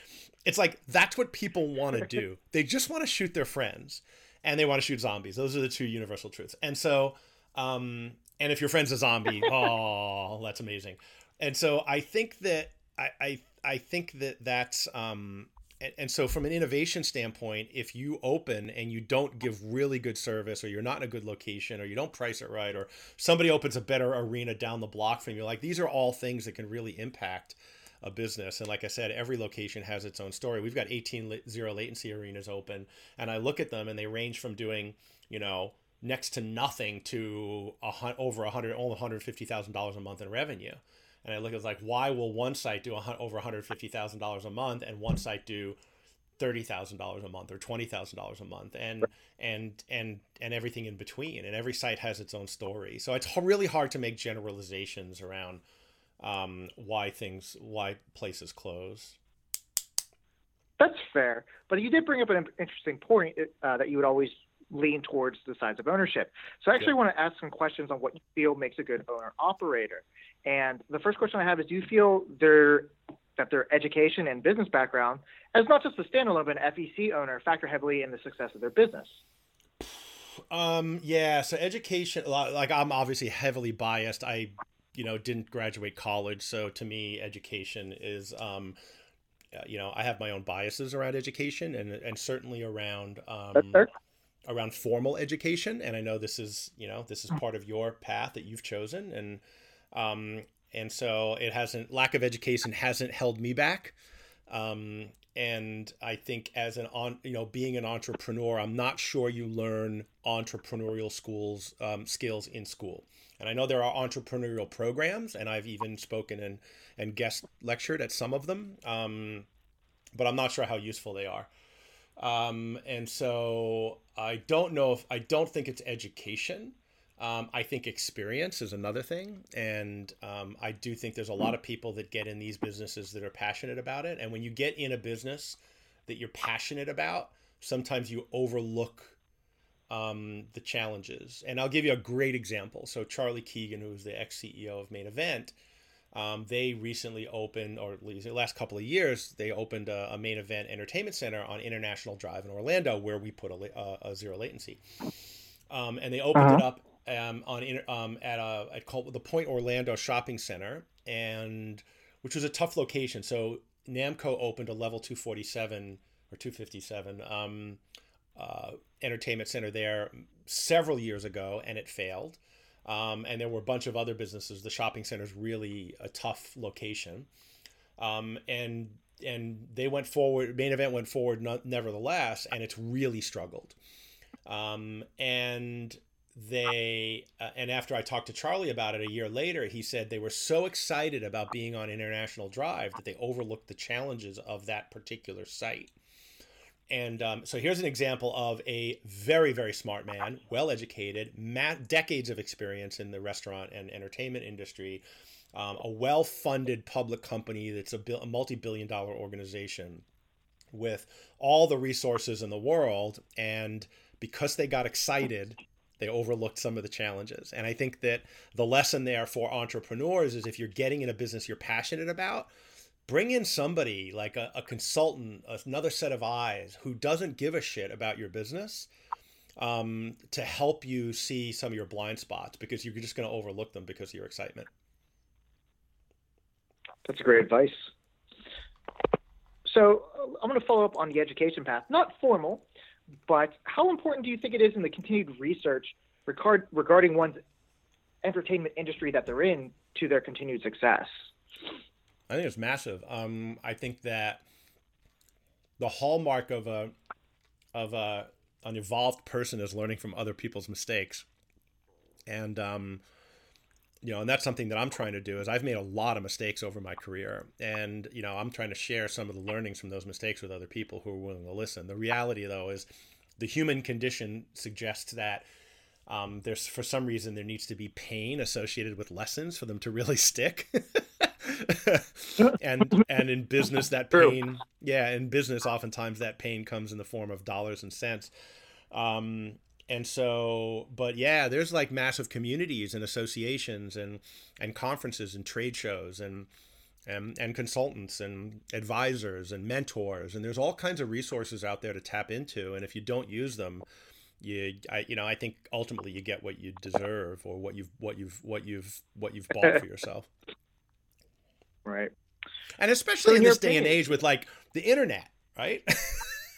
Speaker 1: it's like that's what people want to do. <laughs> They just want to shoot their friends, and they want to shoot zombies. Those are the two universal truths. And so, um, and if your friend's a zombie, <laughs> oh, that's amazing. And so I think that I I, I think that that's um, and, and so from an innovation standpoint if you open and you don't give really good service or you're not in a good location or you don't price it right or somebody opens a better arena down the block from you like these are all things that can really impact a business and like i said every location has its own story we've got 18 zero latency arenas open and i look at them and they range from doing you know next to nothing to a, over 100 only $150000 a month in revenue. And I look at like why will one site do a, over one hundred fifty thousand dollars a month and one site do thirty thousand dollars a month or twenty thousand dollars a month and and and and everything in between? And every site has its own story. So it's really hard to make generalizations around um, why things why places close.
Speaker 2: That's fair. But you did bring up an interesting point uh, that you would always lean towards the sides of ownership so i actually yeah. want to ask some questions on what you feel makes a good owner operator and the first question I have is do you feel their, that their education and business background, as not just a standalone, but an FEC owner, factor heavily in the success of their business?
Speaker 1: Um, yeah, so education, like I'm obviously heavily biased. I, you know, didn't graduate college. So to me, education is, um, uh, you know, I have my own biases around education and, and certainly around, um, around formal education. And I know this is, you know, this is part of your path that you've chosen. And, um, and so it hasn't lack of education hasn't held me back. Um, and I think as an on you know being an entrepreneur, I'm not sure you learn entrepreneurial schools um, skills in school. And I know there are entrepreneurial programs, and I've even spoken and and guest lectured at some of them. Um, but I'm not sure how useful they are. Um, and so I don't know if I don't think it's education. Um, I think experience is another thing. And um, I do think there's a lot of people that get in these businesses that are passionate about it. And when you get in a business that you're passionate about, sometimes you overlook um, the challenges. And I'll give you a great example. So, Charlie Keegan, who's the ex CEO of Main Event, um, they recently opened, or at least the last couple of years, they opened a, a, main event entertainment center on International Drive in Orlando, where we put a, a, a zero latency. Um, and they opened uh-huh. it up um, on um, at a at called the Point Orlando Shopping Center, and which was a tough location. So Namco opened a level 247 or 257 um, uh, entertainment center there several years ago, and it failed. Um, and there were a bunch of other businesses. The shopping center is really a tough location, um, and and they went forward. Main event went forward, nevertheless, and it's really struggled. Um, and they uh, and after I talked to Charlie about it a year later, he said they were so excited about being on International Drive that they overlooked the challenges of that particular site. And um, so here's an example of a very, very smart man, well educated, decades of experience in the restaurant and entertainment industry, um, a well funded public company that's a, a multi billion dollar organization with all the resources in the world. And because they got excited they overlooked some of the challenges. And I think that the lesson there for entrepreneurs is if you're getting in a business you're passionate about, bring in somebody like a, a consultant, another set of eyes who doesn't give a shit about your business um, to help you see some of your blind spots because you're just going to overlook them because of your excitement.
Speaker 2: That's great advice. So I'm going to follow up on the education path, not formal, but how important do you think it is in the continued research regard, regarding one's entertainment industry that they're in to their continued success?
Speaker 1: I think it's massive. Um, I think that the hallmark of a of a an evolved person is learning from other people's mistakes, and um, you know, and that's something that I'm trying to do is I've made a lot of mistakes over my career. And, you know, I'm trying to share some of the learnings from those mistakes with other people who are willing to listen. The reality, though, is the human condition suggests that um, there's, for some reason, there needs to be pain associated with lessons for them to really <laughs> stick. <laughs> <laughs> and and in business that pain yeah in business oftentimes that pain comes in the form of dollars and cents. Um, and so but yeah there's like massive communities and associations and and conferences and trade shows and and, and consultants and advisors and mentors. And there's all kinds of resources out there to tap into. And if you don't use them you I, you know I think ultimately you get what you deserve or what you've what you've what you've what you've bought for <laughs> yourself
Speaker 2: right
Speaker 1: and especially so in this day and age with like the internet right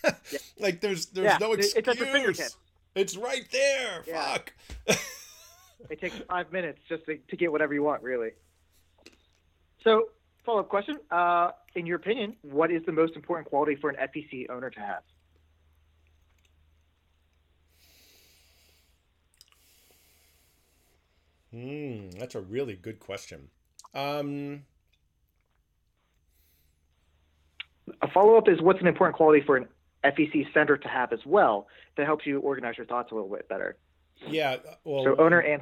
Speaker 1: yeah. <laughs> like there's there's yeah. no excuse it's it's right there. Yeah. Fuck. <laughs>
Speaker 2: it takes five minutes just to, to get whatever you want, really. So, follow up question. Uh, in your opinion, what is the most important quality for an FEC owner to have?
Speaker 1: Hmm, that's a really good question. Um,
Speaker 2: a follow up is what's an important quality for an FEC center to have as well that helps you organize your thoughts a little bit better.
Speaker 1: Yeah. Well,
Speaker 2: so owner and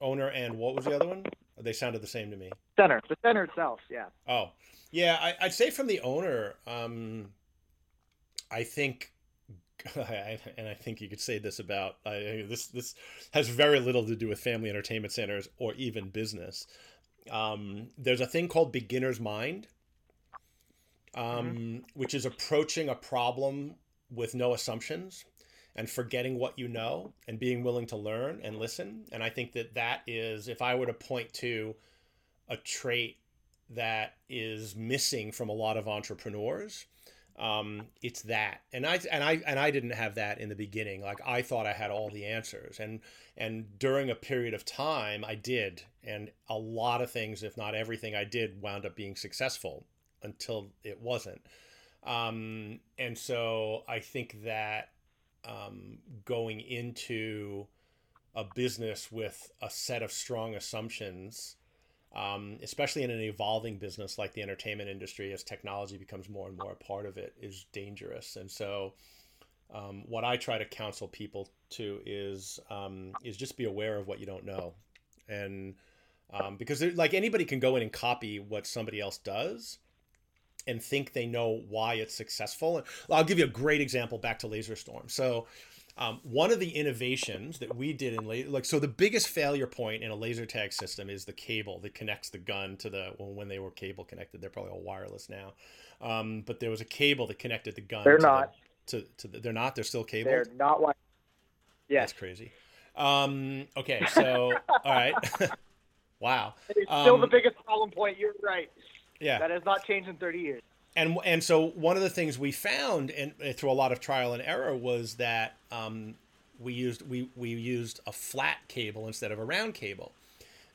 Speaker 1: owner and what was the other one? They sounded the same to me.
Speaker 2: Center, the center itself. Yeah.
Speaker 1: Oh, yeah. I, would say from the owner, um, I think, <laughs> and I think you could say this about I, this. This has very little to do with family entertainment centers or even business. Um, there's a thing called beginner's mind um, mm-hmm. which is approaching a problem with no assumptions and forgetting what you know and being willing to learn and listen. And I think that that is, if I were to point to a trait that is missing from a lot of entrepreneurs, um, it's that. And I and I and I didn't have that in the beginning. Like I thought I had all the answers, and and during a period of time, I did, and a lot of things, if not everything I did, wound up being successful until it wasn't. Um, and so I think that um, going into a business with a set of strong assumptions, um, especially in an evolving business like the entertainment industry, as technology becomes more and more a part of it, is dangerous. And so, um, what I try to counsel people to is um, is just be aware of what you don't know, and um, because like anybody can go in and copy what somebody else does, and think they know why it's successful. And I'll give you a great example back to Laser Storm. So, um, one of the innovations that we did in like so the biggest failure point in a laser tag system is the cable that connects the gun to the well, when they were cable connected they're probably all wireless now. Um, but there was a cable that connected the gun
Speaker 2: they're to not.
Speaker 1: the, to, to the, they're not they're still cable?
Speaker 2: They're not wireless
Speaker 1: yeah that's crazy. Um, okay so all right. <laughs> Wow.
Speaker 2: It's still the um, biggest problem point. You're right
Speaker 1: yeah.
Speaker 2: That has not changed in 30 years.
Speaker 1: And, and so one of the things we found and through a lot of trial and error was that um, we used we, we used a flat cable instead of a round cable.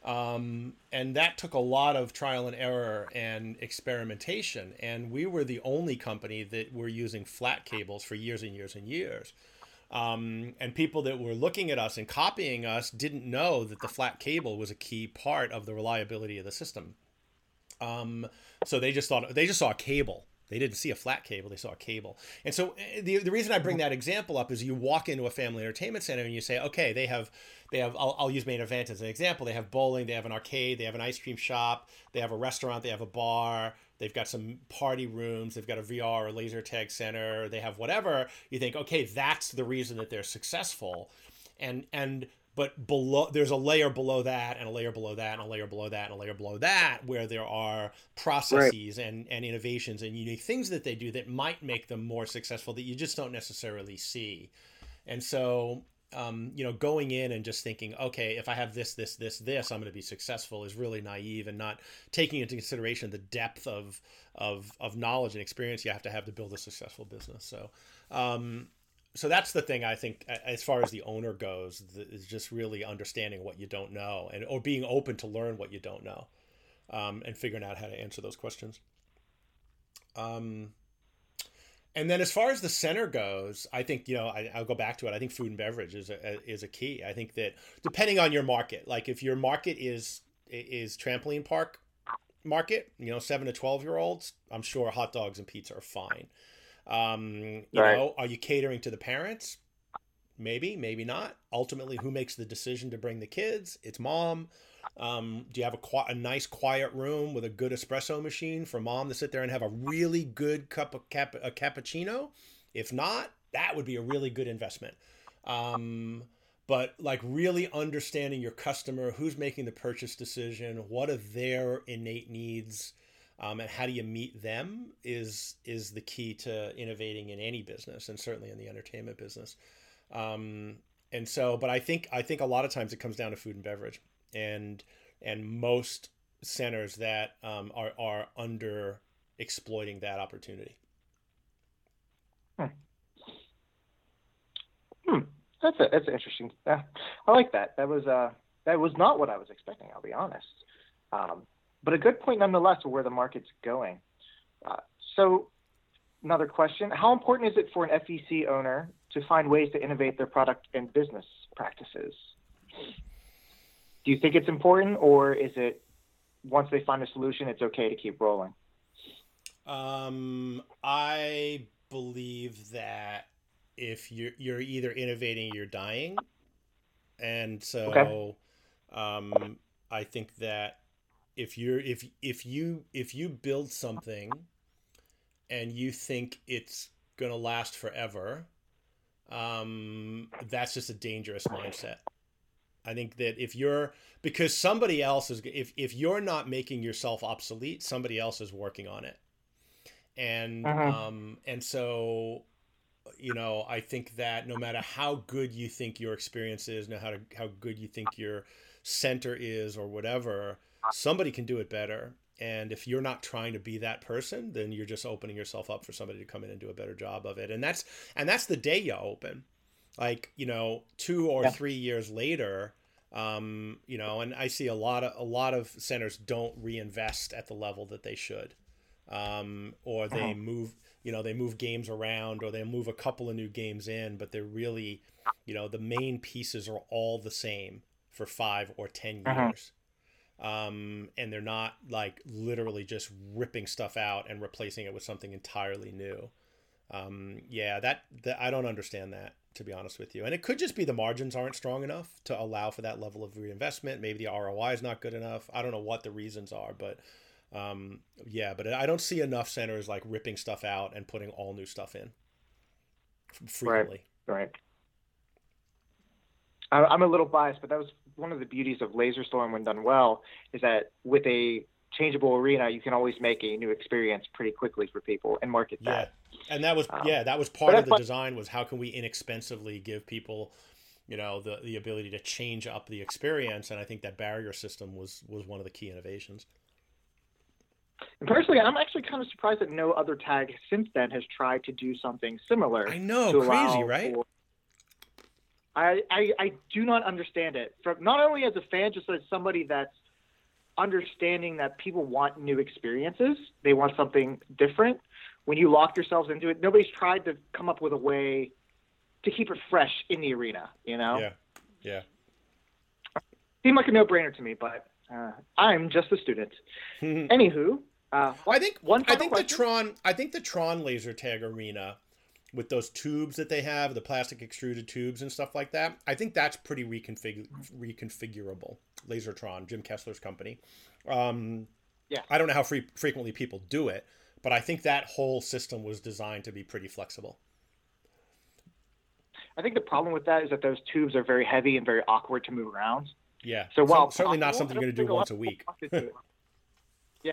Speaker 1: Um, and that took a lot of trial and error and experimentation. And we were the only company that were using flat cables for years and years and years. Um, and people that were looking at us and copying us didn't know that the flat cable was a key part of the reliability of the system. Um, so they just thought they just saw a cable. They didn't see a flat cable; they saw a cable. And so eh, the, the reason I bring that example up is you walk into a family entertainment center and you say, okay, they have they have I'll, I'll use Main Event as an example. They have bowling, they have an arcade, they have an ice cream shop, they have a restaurant, they have a bar, they've got some party rooms, they've got a VR or laser tag center, they have whatever. You think, okay, that's the reason that they're successful. And and but below there's a layer below that and a layer below that and a layer below that and a layer below that where there are processes right. and, and innovations and unique things that they do that might make them more successful that you just don't necessarily see and so um, you know going in and just thinking okay if i have this this this this i'm going to be successful is really naive and not taking into consideration the depth of of of knowledge and experience you have to have to build a successful business so um, so that's the thing I think as far as the owner goes is just really understanding what you don't know and or being open to learn what you don't know um, and figuring out how to answer those questions. Um, and then as far as the center goes, I think you know I, will go back to it. I think food and beverage is a, is a key. I think that depending on your market, like if your market is is trampoline park market, you know, seven to twelve year olds, I'm sure hot dogs and pizza are fine. Um, you right. know, are you catering to the parents? Maybe, maybe not. Ultimately, who makes the decision to bring the kids? It's mom. Um, do you have a, qu- a nice quiet room with a good espresso machine for mom to sit there and have a really good cup of cap- a cappuccino? If not, that would be a really good investment. Um, but like really understanding your customer, who's making the purchase decision, what are their innate needs, um, and how do you meet them is is the key to innovating in any business, and certainly in the entertainment business. Um, and so, but I think I think a lot of times it comes down to food and beverage and and most centers that um, are are under exploiting that opportunity.
Speaker 2: Hmm. hmm. That's a, that's interesting. Yeah, I like that. That was uh that was not what I was expecting. I'll be honest. Um, but a good point nonetheless of where the market's going. Uh, so another question: How important is it for an FEC owner to find ways to innovate their product and business practices? do you think it's important, or is it once they find a solution, it's okay to keep rolling?
Speaker 1: Um, I believe that if you're you're either innovating, you're dying, and so okay. um, I think that if you're if if you if you build something and you think it's gonna last forever, um, that's just a dangerous mindset. I think that if you're because somebody else is if if you're not making yourself obsolete, somebody else is working on it. And uh-huh. um and so you know, I think that no matter how good you think your experience is, no how to, how good you think your center is or whatever, somebody can do it better. And if you're not trying to be that person, then you're just opening yourself up for somebody to come in and do a better job of it. And that's and that's the day you open. Like, you know, two or yeah. three years later, um, you know, and I see a lot of a lot of centers don't reinvest at the level that they should, um, or they uh-huh. move, you know, they move games around, or they move a couple of new games in, but they're really, you know, the main pieces are all the same for five or 10 uh-huh. years. Um, and they're not like literally just ripping stuff out and replacing it with something entirely new. Um, yeah, that, that I don't understand that to be honest with you. And it could just be the margins aren't strong enough to allow for that level of reinvestment. Maybe the ROI is not good enough. I don't know what the reasons are, but um, yeah, but I don't see enough centers like ripping stuff out and putting all new stuff in frequently.
Speaker 2: Right. Right. I'm a little biased, but that was one of the beauties of Laserstorm when done well is that with a changeable arena, you can always make a new experience pretty quickly for people and market that.
Speaker 1: Yeah. And that was um, yeah, that was part of the design was how can we inexpensively give people, you know, the the ability to change up the experience, and I think that barrier system was was one of the key innovations.
Speaker 2: And personally, I'm actually kind of surprised that no other tag since then has tried to do something similar.
Speaker 1: I know, crazy, right? For...
Speaker 2: I, I I do not understand it. From not only as a fan, just as somebody that's understanding that people want new experiences. They want something different. When you lock yourselves into it, nobody's tried to come up with a way to keep it fresh in the arena. You know?
Speaker 1: Yeah. Yeah.
Speaker 2: Seemed like a no-brainer to me, but uh, I'm just a student. <laughs> Anywho, uh,
Speaker 1: I think one. I think question. the Tron. I think the Tron laser tag arena with those tubes that they have, the plastic extruded tubes and stuff like that. I think that's pretty reconfig- reconfigurable. Lasertron, Jim Kessler's company. Um,
Speaker 2: yeah.
Speaker 1: I don't know how free, frequently people do it, but I think that whole system was designed to be pretty flexible.
Speaker 2: I think the problem with that is that those tubes are very heavy and very awkward to move around.
Speaker 1: Yeah. So while certainly not something you're going to do once a week.
Speaker 2: yeah.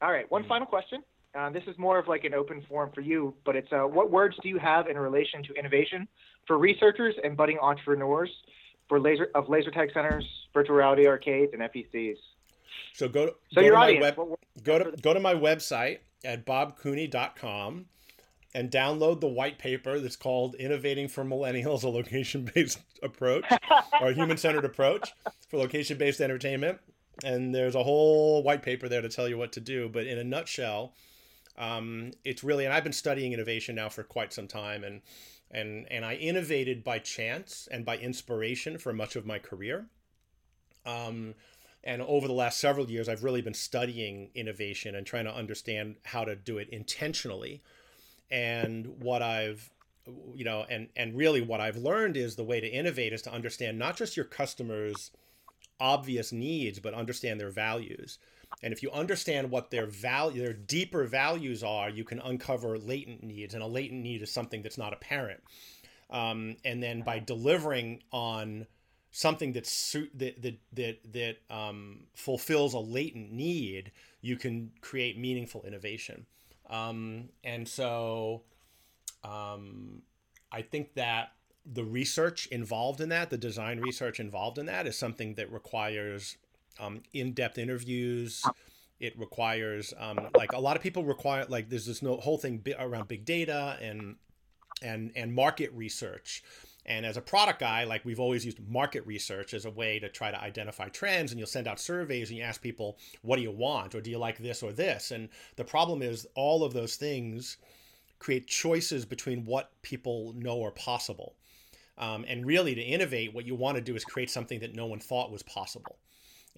Speaker 2: All right. One mm. final question. Uh, this is more of like an open forum for you, but it's uh, what words do you have in relation to innovation for researchers and budding entrepreneurs for laser of laser tag centers, virtual reality arcades, and FECs?
Speaker 1: So go to, so go your to audience, my web, go to go to my website at bobcooney.com and download the white paper that's called Innovating for Millennials, a location-based <laughs> approach or human-centered approach for location-based entertainment. And there's a whole white paper there to tell you what to do, but in a nutshell, Um, it's really, and I've been studying innovation now for quite some time, and and and I innovated by chance and by inspiration for much of my career. Um, and over the last several years, I've really been studying innovation and trying to understand how to do it intentionally. And what I've you know, and and really what I've learned is the way to innovate is to understand not just your customers' obvious needs, but understand their values. And if you understand what their value, their deeper values are, you can uncover latent needs. And a latent need is something that's not apparent. Um, and then by delivering on something that's that that that that um, fulfills a latent need, you can create meaningful innovation. Um, and so, um, I think that the research involved in that, the design research involved in that, is something that requires um, in-depth interviews. It requires um, like a lot of people require like there's this no, whole thing around big data and and and market research. And as a product guy, like we've always used market research as a way to try to identify trends. And you'll send out surveys and you ask people, what do you want? Or do you like this or this? And the problem is all of those things create choices between what people know are possible. Um, and really, to innovate, what you want to do is create something that no one thought was possible.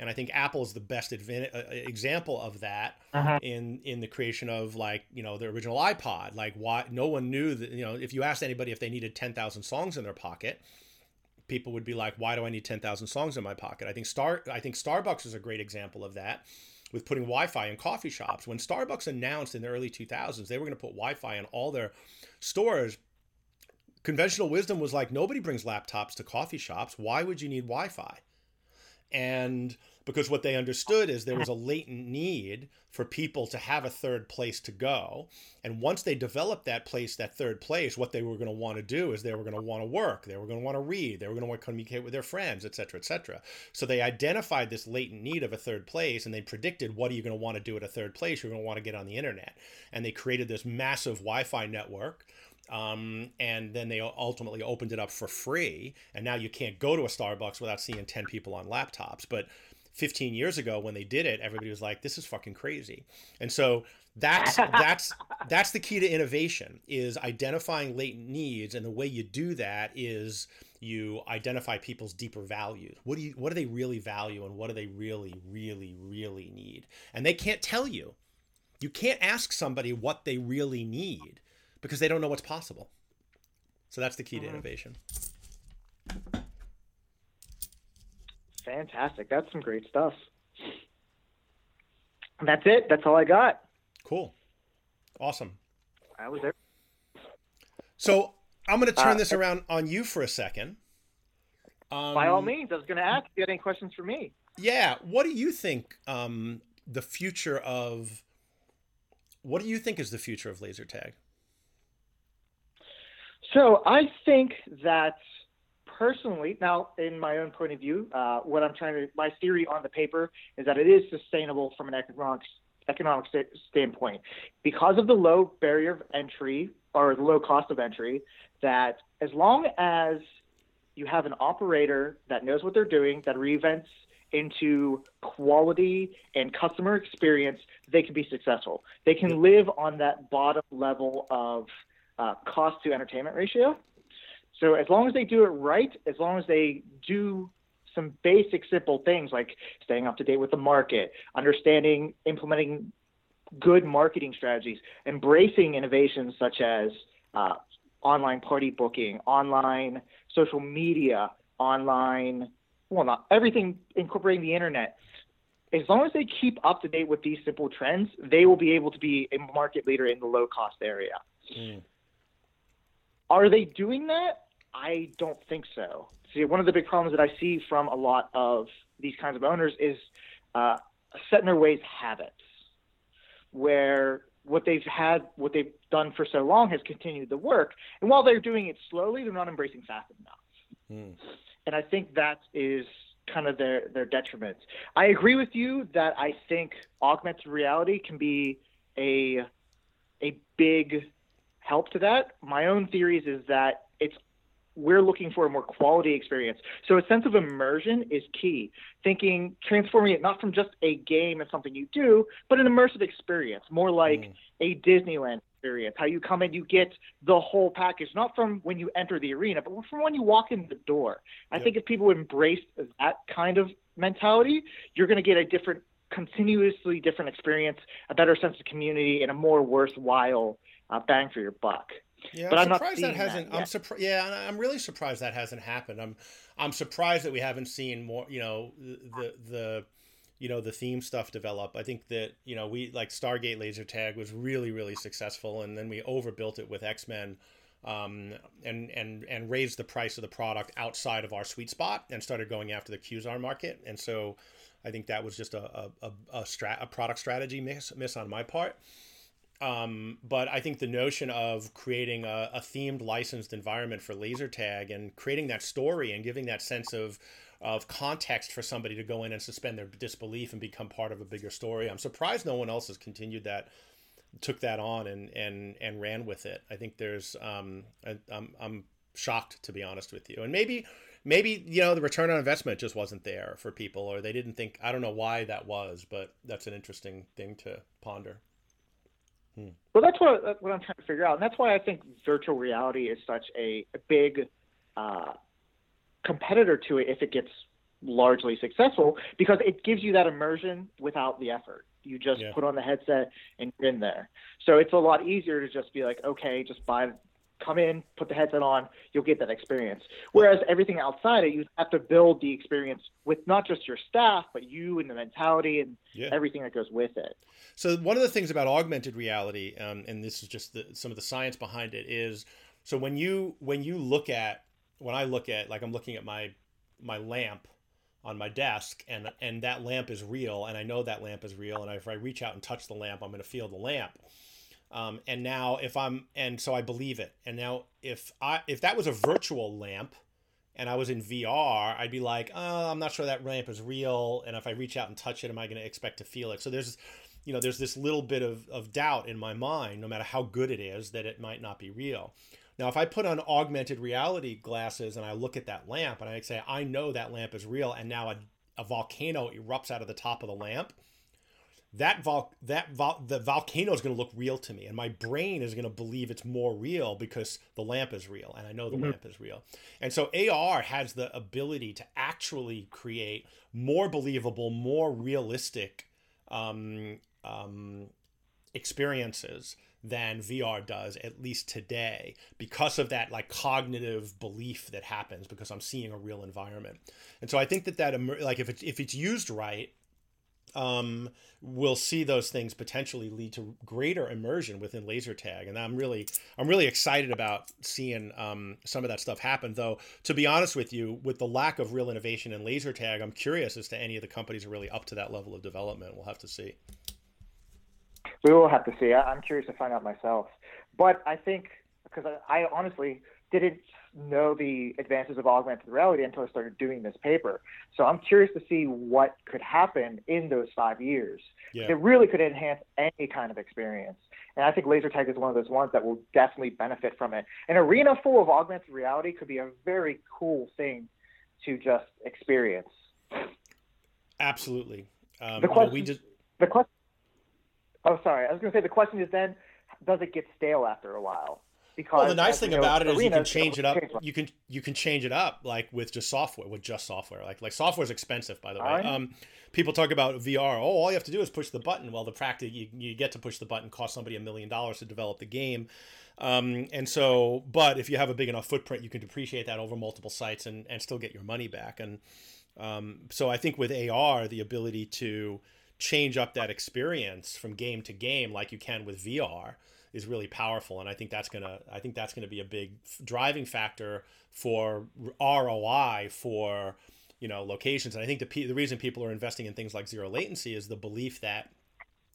Speaker 1: And I think Apple is the best advan- uh, example of that uh-huh. in in the creation of like you know the original iPod. Like why no one knew that you know if you asked anybody if they needed ten thousand songs in their pocket, people would be like, why do I need ten thousand songs in my pocket? I think Star I think Starbucks is a great example of that with putting Wi-Fi in coffee shops. When Starbucks announced in the early 2000s they were going to put Wi-Fi in all their stores, conventional wisdom was like nobody brings laptops to coffee shops. Why would you need Wi-Fi? And because what they understood is there was a latent need for people to have a third place to go. And once they developed that place, that third place, what they were going to want to do is they were going to want to work, they were going to want to read, they were going to want to communicate with their friends, et cetera, et cetera. So they identified this latent need of a third place and they predicted what are you going to want to do at a third place? You're going to want to get on the internet. And they created this massive Wi Fi network. Um, and then they ultimately opened it up for free. And now you can't go to a Starbucks without seeing 10 people on laptops. But 15 years ago when they did it everybody was like this is fucking crazy. And so that's <laughs> that's that's the key to innovation is identifying latent needs. And the way you do that is you identify people's deeper values. What do you what do they really value and what do they really really really need? And they can't tell you. You can't ask somebody what they really need because they don't know what's possible so that's the key to mm-hmm. innovation
Speaker 2: Fantastic. That's some great stuff. That's it. That's all I got.
Speaker 1: Cool. Awesome.
Speaker 2: I was there.
Speaker 1: So I'm going to turn uh, this around on you for a second.
Speaker 2: Um, by all means, I was going to ask if you had any questions for me.
Speaker 1: Yeah. What do you think um, the future of what do you think is the future of laser tag?
Speaker 2: So I think that personally, now in my own point of view, uh, what I'm trying to, my theory on the paper is that it is sustainable from an economic economic st- standpoint because of the low barrier of entry or the low cost of entry. That as long as you have an operator that knows what they're doing, that reinvents into quality and customer experience, they can be successful. They can live on that bottom level of uh, cost to entertainment ratio so as long as they do it right, as long as they do some basic simple things like staying up to date with the market, understanding, implementing good marketing strategies, embracing innovations such as uh, online party booking, online social media, online, well, not everything incorporating the internet. As long as they keep up to date with these simple trends, they will be able to be a market leader in the low cost area. Mm. Are they doing that? I don't think so. See, one of the big problems that I see from a lot of these kinds of owners is uh, set in their ways habits, where what they've had, what they've done for so long has continued to work. And while they're doing it slowly, they're not embracing fast enough. Mm. And I think that is kind of their, their detriment. I agree with you that I think augmented reality can be a, a big help to that. My own theories is that it's we're looking for a more quality experience. So a sense of immersion is key. Thinking, transforming it not from just a game and something you do, but an immersive experience, more like mm. a Disneyland experience. How you come in, you get the whole package, not from when you enter the arena, but from when you walk in the door. I yep. think if people embrace that kind of mentality, you're going to get a different, continuously different experience, a better sense of community, and a more worthwhile uh, bang for your buck.
Speaker 1: Yeah, but I'm, I'm surprised that hasn't. That I'm surprised. Yeah, I'm really surprised that hasn't happened. I'm I'm surprised that we haven't seen more. You know, the the you know the theme stuff develop. I think that you know we like Stargate Laser Tag was really really successful, and then we overbuilt it with X Men. Um, and and and raised the price of the product outside of our sweet spot and started going after the Qzar market. And so, I think that was just a a, a, a, strat, a product strategy miss miss on my part. Um, but I think the notion of creating a, a, themed licensed environment for laser tag and creating that story and giving that sense of of context for somebody to go in and suspend their disbelief and become part of a bigger story. I'm surprised no one else has continued that, took that on and and and ran with it. I think there's um, I, I'm I'm shocked to be honest with you, and maybe maybe you know the return on investment just wasn't there for people, or they didn't think. I don't know why that was, but that's an interesting thing to ponder.
Speaker 2: Hmm. Well, that's what what I'm trying to figure out, and that's why I think virtual reality is such a, a big uh, competitor to it if it gets largely successful because it gives you that immersion without the effort. You just yeah. put on the headset and you're in there. So it's a lot easier to just be like, okay, just buy come in, put the headset on, you'll get that experience. Whereas everything outside it, you have to build the experience with not just your staff, but you and the mentality and yeah. everything that goes with it.
Speaker 1: So one of the things about augmented reality, um, and this is just the, some of the science behind it, is so when you when you look at when I look at like I'm looking at my my lamp on my desk and and that lamp is real and I know that lamp is real and if I reach out and touch the lamp I'm going to feel the lamp um, and now if I'm and so I believe it. And now if I if that was a virtual lamp and I was in VR, I'd be like, oh, I'm not sure that lamp is real. And if I reach out and touch it, am I going to expect to feel it? So there's you know there's this little bit of, of doubt in my mind, no matter how good it is, that it might not be real. Now, if I put on augmented reality glasses and I look at that lamp and I say, I know that lamp is real, and now a, a volcano erupts out of the top of the lamp, that vol that vol the volcano is going to look real to me and my brain is going to believe it's more real because the lamp is real and i know the mm-hmm. lamp is real and so ar has the ability to actually create more believable more realistic um, um, experiences than VR does, at least today, because of that like cognitive belief that happens because I'm seeing a real environment. And so I think that that like if it's if it's used right, um, we'll see those things potentially lead to greater immersion within laser tag. And i'm really i'm really excited about seeing um, some of that stuff happen though. To be honest with you with the lack of real innovation in laser tag i'm curious as to any of the companies are really up to that level of development. We'll have to see.
Speaker 2: We will have to see. I'm curious to find out myself. But i think because I, I honestly didn't know the advances of augmented reality until I started doing this paper. So I'm curious to see what could happen in those five years. Yeah. It really could enhance any kind of experience. And I think laser tag is one of those ones that will definitely benefit from it. An arena full of augmented reality could be a very cool thing to just experience.
Speaker 1: Absolutely. Um,
Speaker 2: the question, we just... the question. Oh, sorry. I was going to say the question is then, does it get stale after a while?
Speaker 1: Because well, the nice thing about it is you can change it up. You can you can change it up like with just software, with just software. Like like software is expensive, by the way. Um, people talk about VR. Oh, all you have to do is push the button. Well, the practice you, you get to push the button costs somebody a million dollars to develop the game. Um, and so, but if you have a big enough footprint, you can depreciate that over multiple sites and, and still get your money back. And um, so I think with AR, the ability to change up that experience from game to game like you can with VR is really powerful, and I think that's gonna I think that's gonna be a big driving factor for ROI for you know locations. And I think the the reason people are investing in things like zero latency is the belief that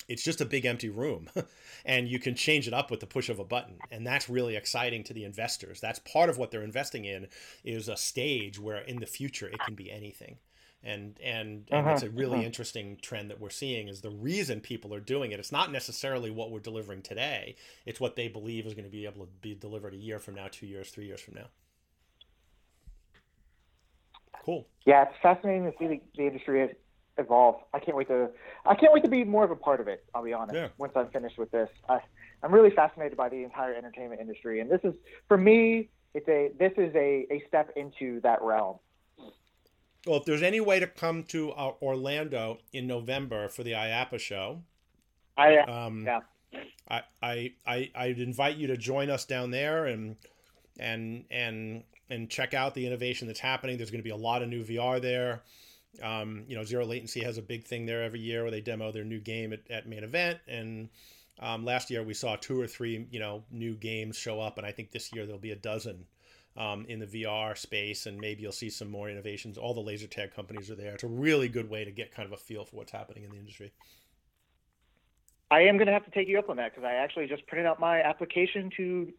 Speaker 1: it's just a big empty room <laughs> and you can change it up with the push of a button. And that's really exciting to the investors. That's part of what they're investing in is a stage where in the future it can be anything and and, and uh-huh, it's a really uh-huh. interesting trend that we're seeing is the reason people are doing it it's not necessarily what we're delivering today it's what they believe is going to be able to be delivered a year from now two years three years from now Cool.
Speaker 2: Yeah, it's fascinating to see the, the industry evolve. I can't wait to I can't wait to be more of a part of it. I'll be honest. Yeah. Once I'm finished with this, I, I'm really fascinated by the entire entertainment industry, and this is for me. It's a this is a, a step into that realm.
Speaker 1: Well, if there's any way to come to uh, Orlando in November for the IAAPA show,
Speaker 2: I um, yeah.
Speaker 1: I, I I I'd invite you to join us down there and and and and check out the innovation that's happening. There's going to be a lot of new VR there. Um, you know, Zero Latency has a big thing there every year where they demo their new game at, at main event. And um, last year we saw two or three, you know, new games show up, and I think this year there'll be a dozen um, in the VR space, and maybe you'll see some more innovations. All the laser tag companies are there. It's a really good way to get kind of a feel for what's happening in the industry.
Speaker 2: I am going to have to take you up on that because I actually just printed out my application to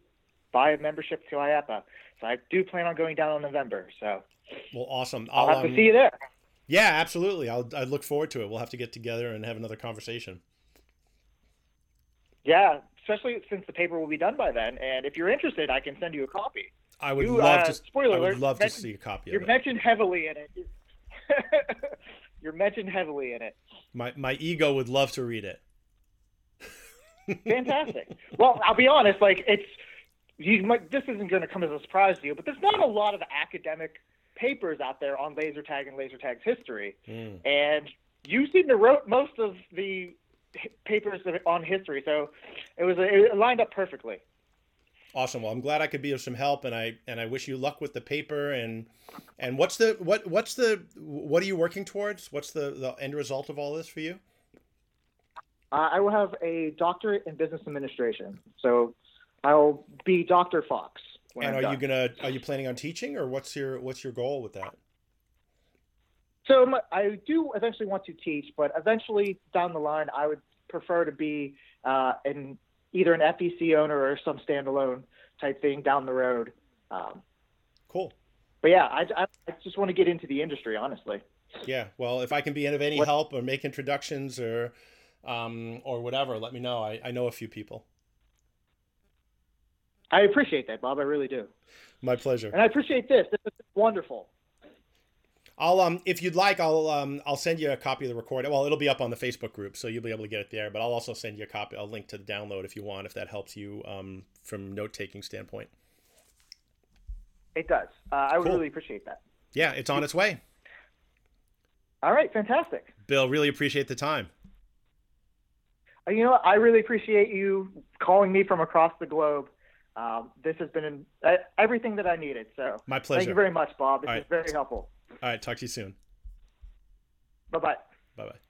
Speaker 2: buy a membership to IAAPA. So I do plan on going down in November. So
Speaker 1: well, awesome.
Speaker 2: I'll, I'll have um, to see you there.
Speaker 1: Yeah, absolutely. I'll I look forward to it. We'll have to get together and have another conversation.
Speaker 2: Yeah, especially since the paper will be done by then. And if you're interested, I can send you a copy.
Speaker 1: I would you, love uh, to. Spoiler I would alert, love to see a copy. Of it.
Speaker 2: You're mentioned heavily in it. <laughs> you're mentioned heavily in it.
Speaker 1: My my ego would love to read it. <laughs>
Speaker 2: Fantastic. Well, I'll be honest. Like it's you might, this isn't going to come as a surprise to you, but there's not a lot of academic papers out there on laser tag and laser tag's history, mm. and you seem to wrote most of the papers on history, so it was it lined up perfectly.
Speaker 1: Awesome. Well, I'm glad I could be of some help, and I and I wish you luck with the paper. And and what's the what what's the what are you working towards? What's the the end result of all this for you?
Speaker 2: Uh, I will have a doctorate in business administration. So I'll be Dr. Fox.
Speaker 1: and I'm are done. you gonna are you planning on teaching or what's your what's your goal with that?
Speaker 2: So I do eventually want to teach, but eventually down the line, I would prefer to be uh, in either an FEC owner or some standalone type thing down the road. Um,
Speaker 1: cool.
Speaker 2: But yeah, I, I, I, just want to get into the industry, honestly.
Speaker 1: Yeah. Well, if I can be of any what? help or make introductions or um, or whatever, let me know. I, I know a few people.
Speaker 2: I appreciate that, Bob. I really do.
Speaker 1: My pleasure.
Speaker 2: And I appreciate this. This is wonderful.
Speaker 1: I'll um if you'd like I'll um I'll send you a copy of the recording. Well, it'll be up on the Facebook group, so you'll be able to get it there. But I'll also send you a copy. I'll link to the download if you want, if that helps you um from note taking standpoint.
Speaker 2: It does. Uh, I would cool. really appreciate that.
Speaker 1: Yeah, it's on its way.
Speaker 2: All right, fantastic.
Speaker 1: Bill, really appreciate the time.
Speaker 2: Uh, you know. I really appreciate you calling me from across the globe um, this has been an, uh, everything that I needed. So
Speaker 1: my pleasure.
Speaker 2: Thank you very much, Bob. This is very helpful.
Speaker 1: All right. Talk to you soon.
Speaker 2: Bye bye.
Speaker 1: Bye bye.